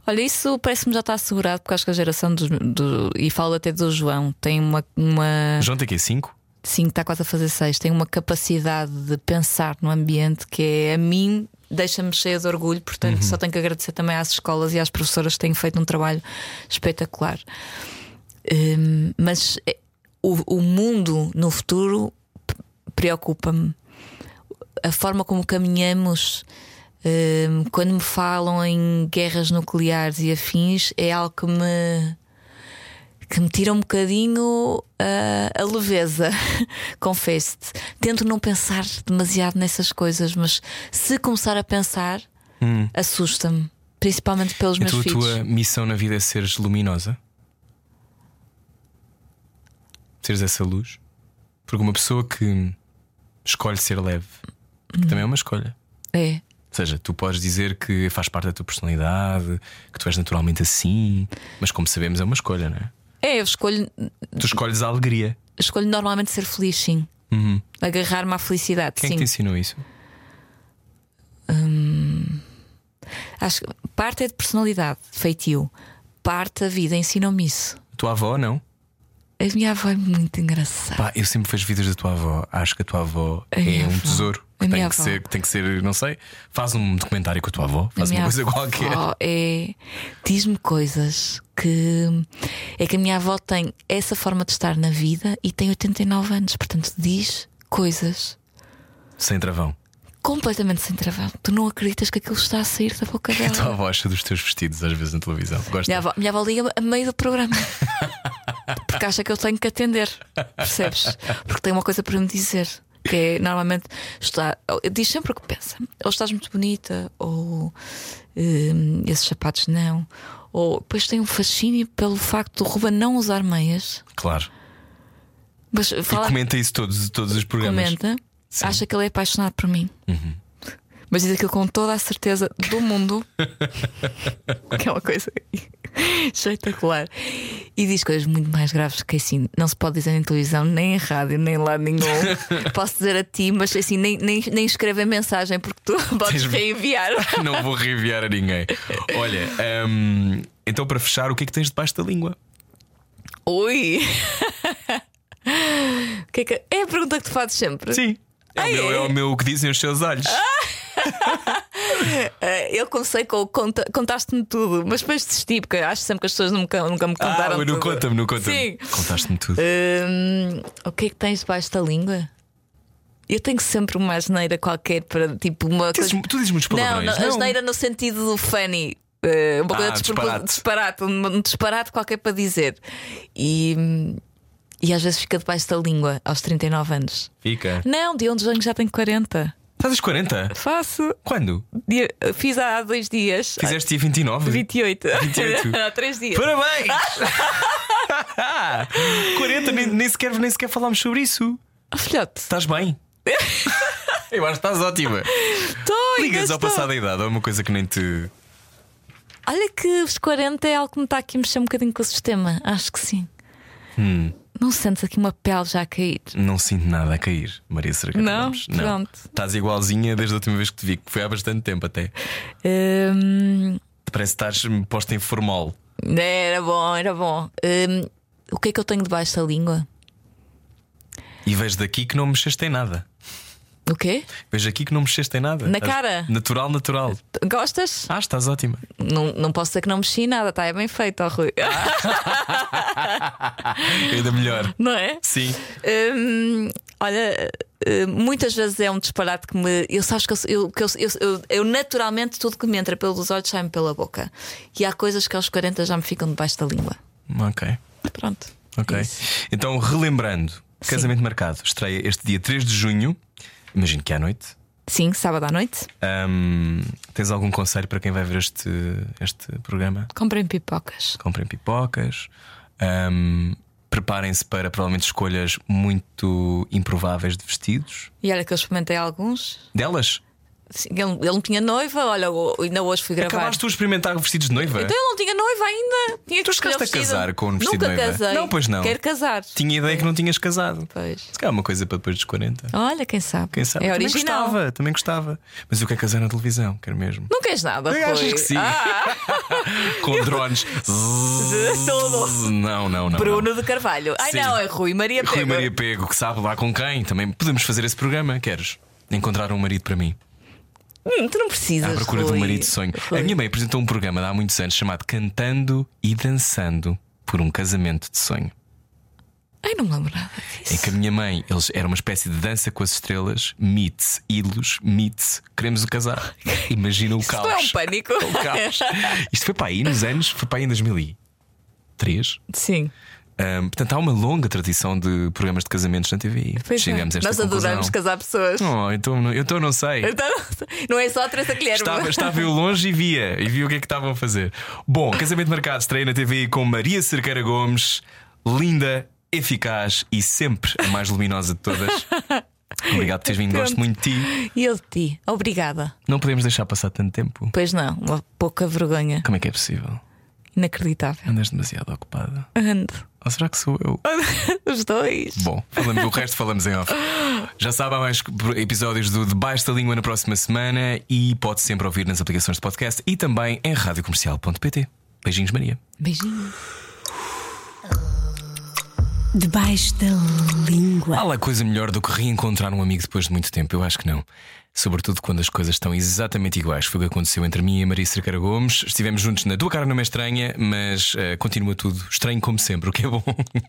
Olha, isso parece-me já está assegurado, porque acho que a geração do, do- e falo até do João, tem uma, uma João tem aqui 5? sim, está quase a fazer seis, tem uma capacidade de pensar no ambiente que é a mim. Deixa-me cheia de orgulho, portanto, só tenho que agradecer também às escolas e às professoras que têm feito um trabalho espetacular. Hum, mas eh, o, o mundo no futuro preocupa-me. A forma como caminhamos, hum, quando me falam em guerras nucleares e afins, é algo que me que me tira um bocadinho ah, a leveza, confesso-te. Tento não pensar demasiado nessas coisas, mas se começar a pensar, assusta-me, principalmente pelos meus Então a filhos. tua missão na vida é seres luminosa? Seres essa luz? Porque uma pessoa que escolhe ser leve, que também é uma escolha. É. Ou seja, tu podes dizer que faz parte da tua personalidade, que tu és naturalmente assim, mas como sabemos é uma escolha, não é? É, eu escolho, Tu escolhes a alegria. escolho normalmente ser feliz, sim. Uhum. Agarrar-me à felicidade, Quem é sim. que te ensinou isso? Acho que parte é de personalidade, feitio. Parte da vida ensinou-me isso. A tua avó, não? A minha avó é muito engraçada. Pá, eu sempre vejo vídeos da tua avó. Acho que a tua avó A é um avó. tesouro. Que tem que, avó. ser, que tem que ser, não sei, faz um documentário com a tua avó, faz uma coisa qualquer. É, diz-me coisas que é que a minha avó tem essa forma de estar na vida e tem 89 anos, portanto diz coisas Sem travão. completamente sem travão. Tu não acreditas que aquilo está a sair da boca A tua dela. avó acha dos teus vestidos às vezes na televisão. Gosta? Minha avó, minha avó liga a meio do programa porque acha que eu tenho que atender, percebes? Porque tem uma coisa para me dizer. Que é normalmente está, diz sempre o que pensa. Ou estás muito bonita, ou hum, esses sapatos não. Ou depois tem um fascínio pelo facto do Ruben não usar meias. Claro. Mas E fala, comenta isso todos, todos os programas. comenta, Sim. Uhum. acha que ele é apaixonado por mim. Mas diz aquilo com toda a certeza do mundo, que é uma coisa espetacular. E diz coisas muito mais graves que assim, não se pode dizer em televisão, nem em rádio, nem lá nenhum. Posso dizer a ti, mas assim, nem, nem, nem escrever mensagem porque tu podes reenviar. Não vou reenviar a ninguém. Olha, hum, então para fechar, o que é que tens debaixo da língua? Ui! Que é, que... é a pergunta que tu fazes sempre. Sim. É, Ai, o, meu, é? é o meu que dizem os seus olhos. Eh, eu comecei com o conta, contaste-me tudo, mas depois desisti, porque acho sempre que as pessoas nunca, nunca me ah, contaram. mas não conta-me, não conta-me. Sim. Contaste-me tudo. Hum, o que é que tens debaixo da língua? Eu tenho sempre uma asneira qualquer para tipo uma coisa. tu dizes muitos Não, palavrões. não, asneira no sentido do funny. eh, uma coisa Ah, disparate. disparate, um, disparate qualquer para dizer. E, e às vezes fica debaixo da língua aos 39 anos. Fica. Não, de onde venho já tenho 40. Estás aos 40? Faço. Quando? Dia- Fiz há dois dias. Fizeste dia 29? 28. 28. há três dias. Parabéns! 40, nem, nem, sequer, nem sequer falámos sobre isso. Oh, filhote, Estás bem? Eu acho que estás ótima. estou Ligas ao passado da idade, é uma coisa que nem te. Olha que os 40 é algo que me está aqui a mexer um bocadinho com o sistema. Acho que sim. Não sentes aqui uma pele já a cair? Não sinto nada a cair, Maria Cerca Não? Gomes. Pronto. Estás igualzinha desde a última vez que te vi, que foi há bastante tempo até. Hum, Parece que estás posta em formol. era bom, era bom. Hum, o que é que eu tenho debaixo da língua? E vejo daqui que não mexeste em nada. O quê? Vejo aqui que não mexeste em nada. Na cara? Natural, natural. Gostas? Ah, estás ótima. Não, não posso dizer que não mexi em nada, tá? É bem feito, ó Rui. Ainda melhor. Não é? Sim. Hum, olha, hum, muitas vezes é um disparate que me. Eu sabes que, eu, eu, eu, eu, naturalmente tudo que me entra pelos olhos sai-me pela boca. E há coisas que aos 40 já me ficam debaixo da língua. Ok. Pronto. Ok. Isso. Então, relembrando, casamento marcado, estreia este dia 3 de junho. Imagino que é à noite. Sim, sábado à noite. Ahm, tens algum conselho para quem vai ver este, este programa? Comprem pipocas. Comprem pipocas. ahm, Preparem-se para provavelmente escolhas muito improváveis de vestidos. E olha que eu experimentei alguns. Delas? Sim, ele, ele não tinha noiva, olha, ainda hoje fui gravar. Acabaste tu a experimentar vestidos de noiva? Então ele não tinha noiva ainda. Tinha Tu chegaste a casar com um vestido Nunca de noiva? casei. Não, pois não. Quero casar. Tinha ideia que não tinhas casado. Pois. Se calhar uma coisa para depois dos 40. Olha, quem sabe? Quem sabe? É também original. gostava, também gostava. Mas eu quero casar na televisão, quero mesmo. Não queres nada, pois. achas que sim? Ah, Com drones. Não, não, não. Bruno não. de Carvalho. Ai Sim. não, é Rui Maria Rui Pego. Maria Pego, que sabe lá com quem. Também podemos fazer esse programa. Queres? Encontrar um marido para mim. Hum, tu não precisas. À procura de Rui. um marido de sonho. Rui. A minha mãe apresentou um programa de há muitos anos chamado Cantando e Dançando por um Casamento de Sonho. Ai, não me lembro nada disso. Em que a minha mãe, eles era uma espécie de dança com as estrelas, meets, ídolos, meets, queremos o casar. Imagina o Isto caos. é um pânico. O caos. Isto foi para aí nos anos, foi para aí em 2003. Sim. Ahm, portanto, há uma longa tradição de programas de casamentos na TV. Pois é. Chegamos a esta Nós conclusão. adoramos casar pessoas. Oh, então, não- então não sei. Então, não é só a Teresa Guilherme. Estava, estava eu longe e via, e via o que é que estavam a fazer. Bom, casamento marcado, estreia na TV com Maria Cerqueira Gomes, linda, eficaz e sempre a mais luminosa de todas. Obrigado por teres vindo, gosto muito de ti. E eu de ti. Obrigada. Não podemos deixar passar tanto tempo. Pois não, uma pouca vergonha. Como é que é possível? Inacreditável. Andas demasiado ocupada. Ando. Ou será que sou eu? Os dois. Bom, falamos, o resto falamos em off. Já sabe, há mais episódios do Debaixo da Língua na próxima semana e pode sempre ouvir nas aplicações de podcast e também em radiocomercial.pt. Beijinhos, Maria. Beijinho. Debaixo da língua. Há lá coisa melhor do que reencontrar um amigo depois de muito tempo? Eu acho que não. Sobretudo quando as coisas estão exatamente iguais. Foi o que aconteceu entre mim e a Maria Cerqueira Gomes. Estivemos juntos na tua cara não é estranha, mas eh, continua tudo estranho como sempre, o que é bom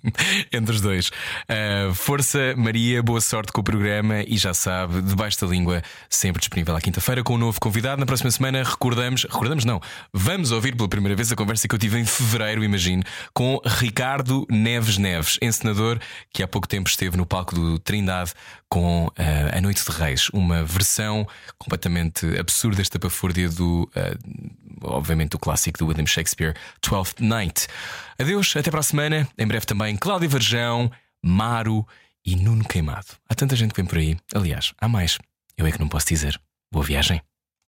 entre os dois. Eh, força, Maria, boa sorte com o programa e já sabe, debaixo da língua, sempre disponível à quinta-feira com um novo convidado. Na próxima semana recordamos, recordamos não, vamos ouvir pela primeira vez a conversa que eu tive em fevereiro, imagino, com Ricardo Neves Neves, encenador que há pouco tempo esteve no palco do Trindade com eh, A Noite de Reis, uma versão completamente absurda, estapafúrdia do, eh, obviamente, do clássico do William Shakespeare, Twelfth Night. Adeus, até para a semana. Em breve também Cláudia Varjão, Maro e Nuno Queimado. Há tanta gente que vem por aí. Aliás, há mais. Eu é que não posso dizer. Boa viagem.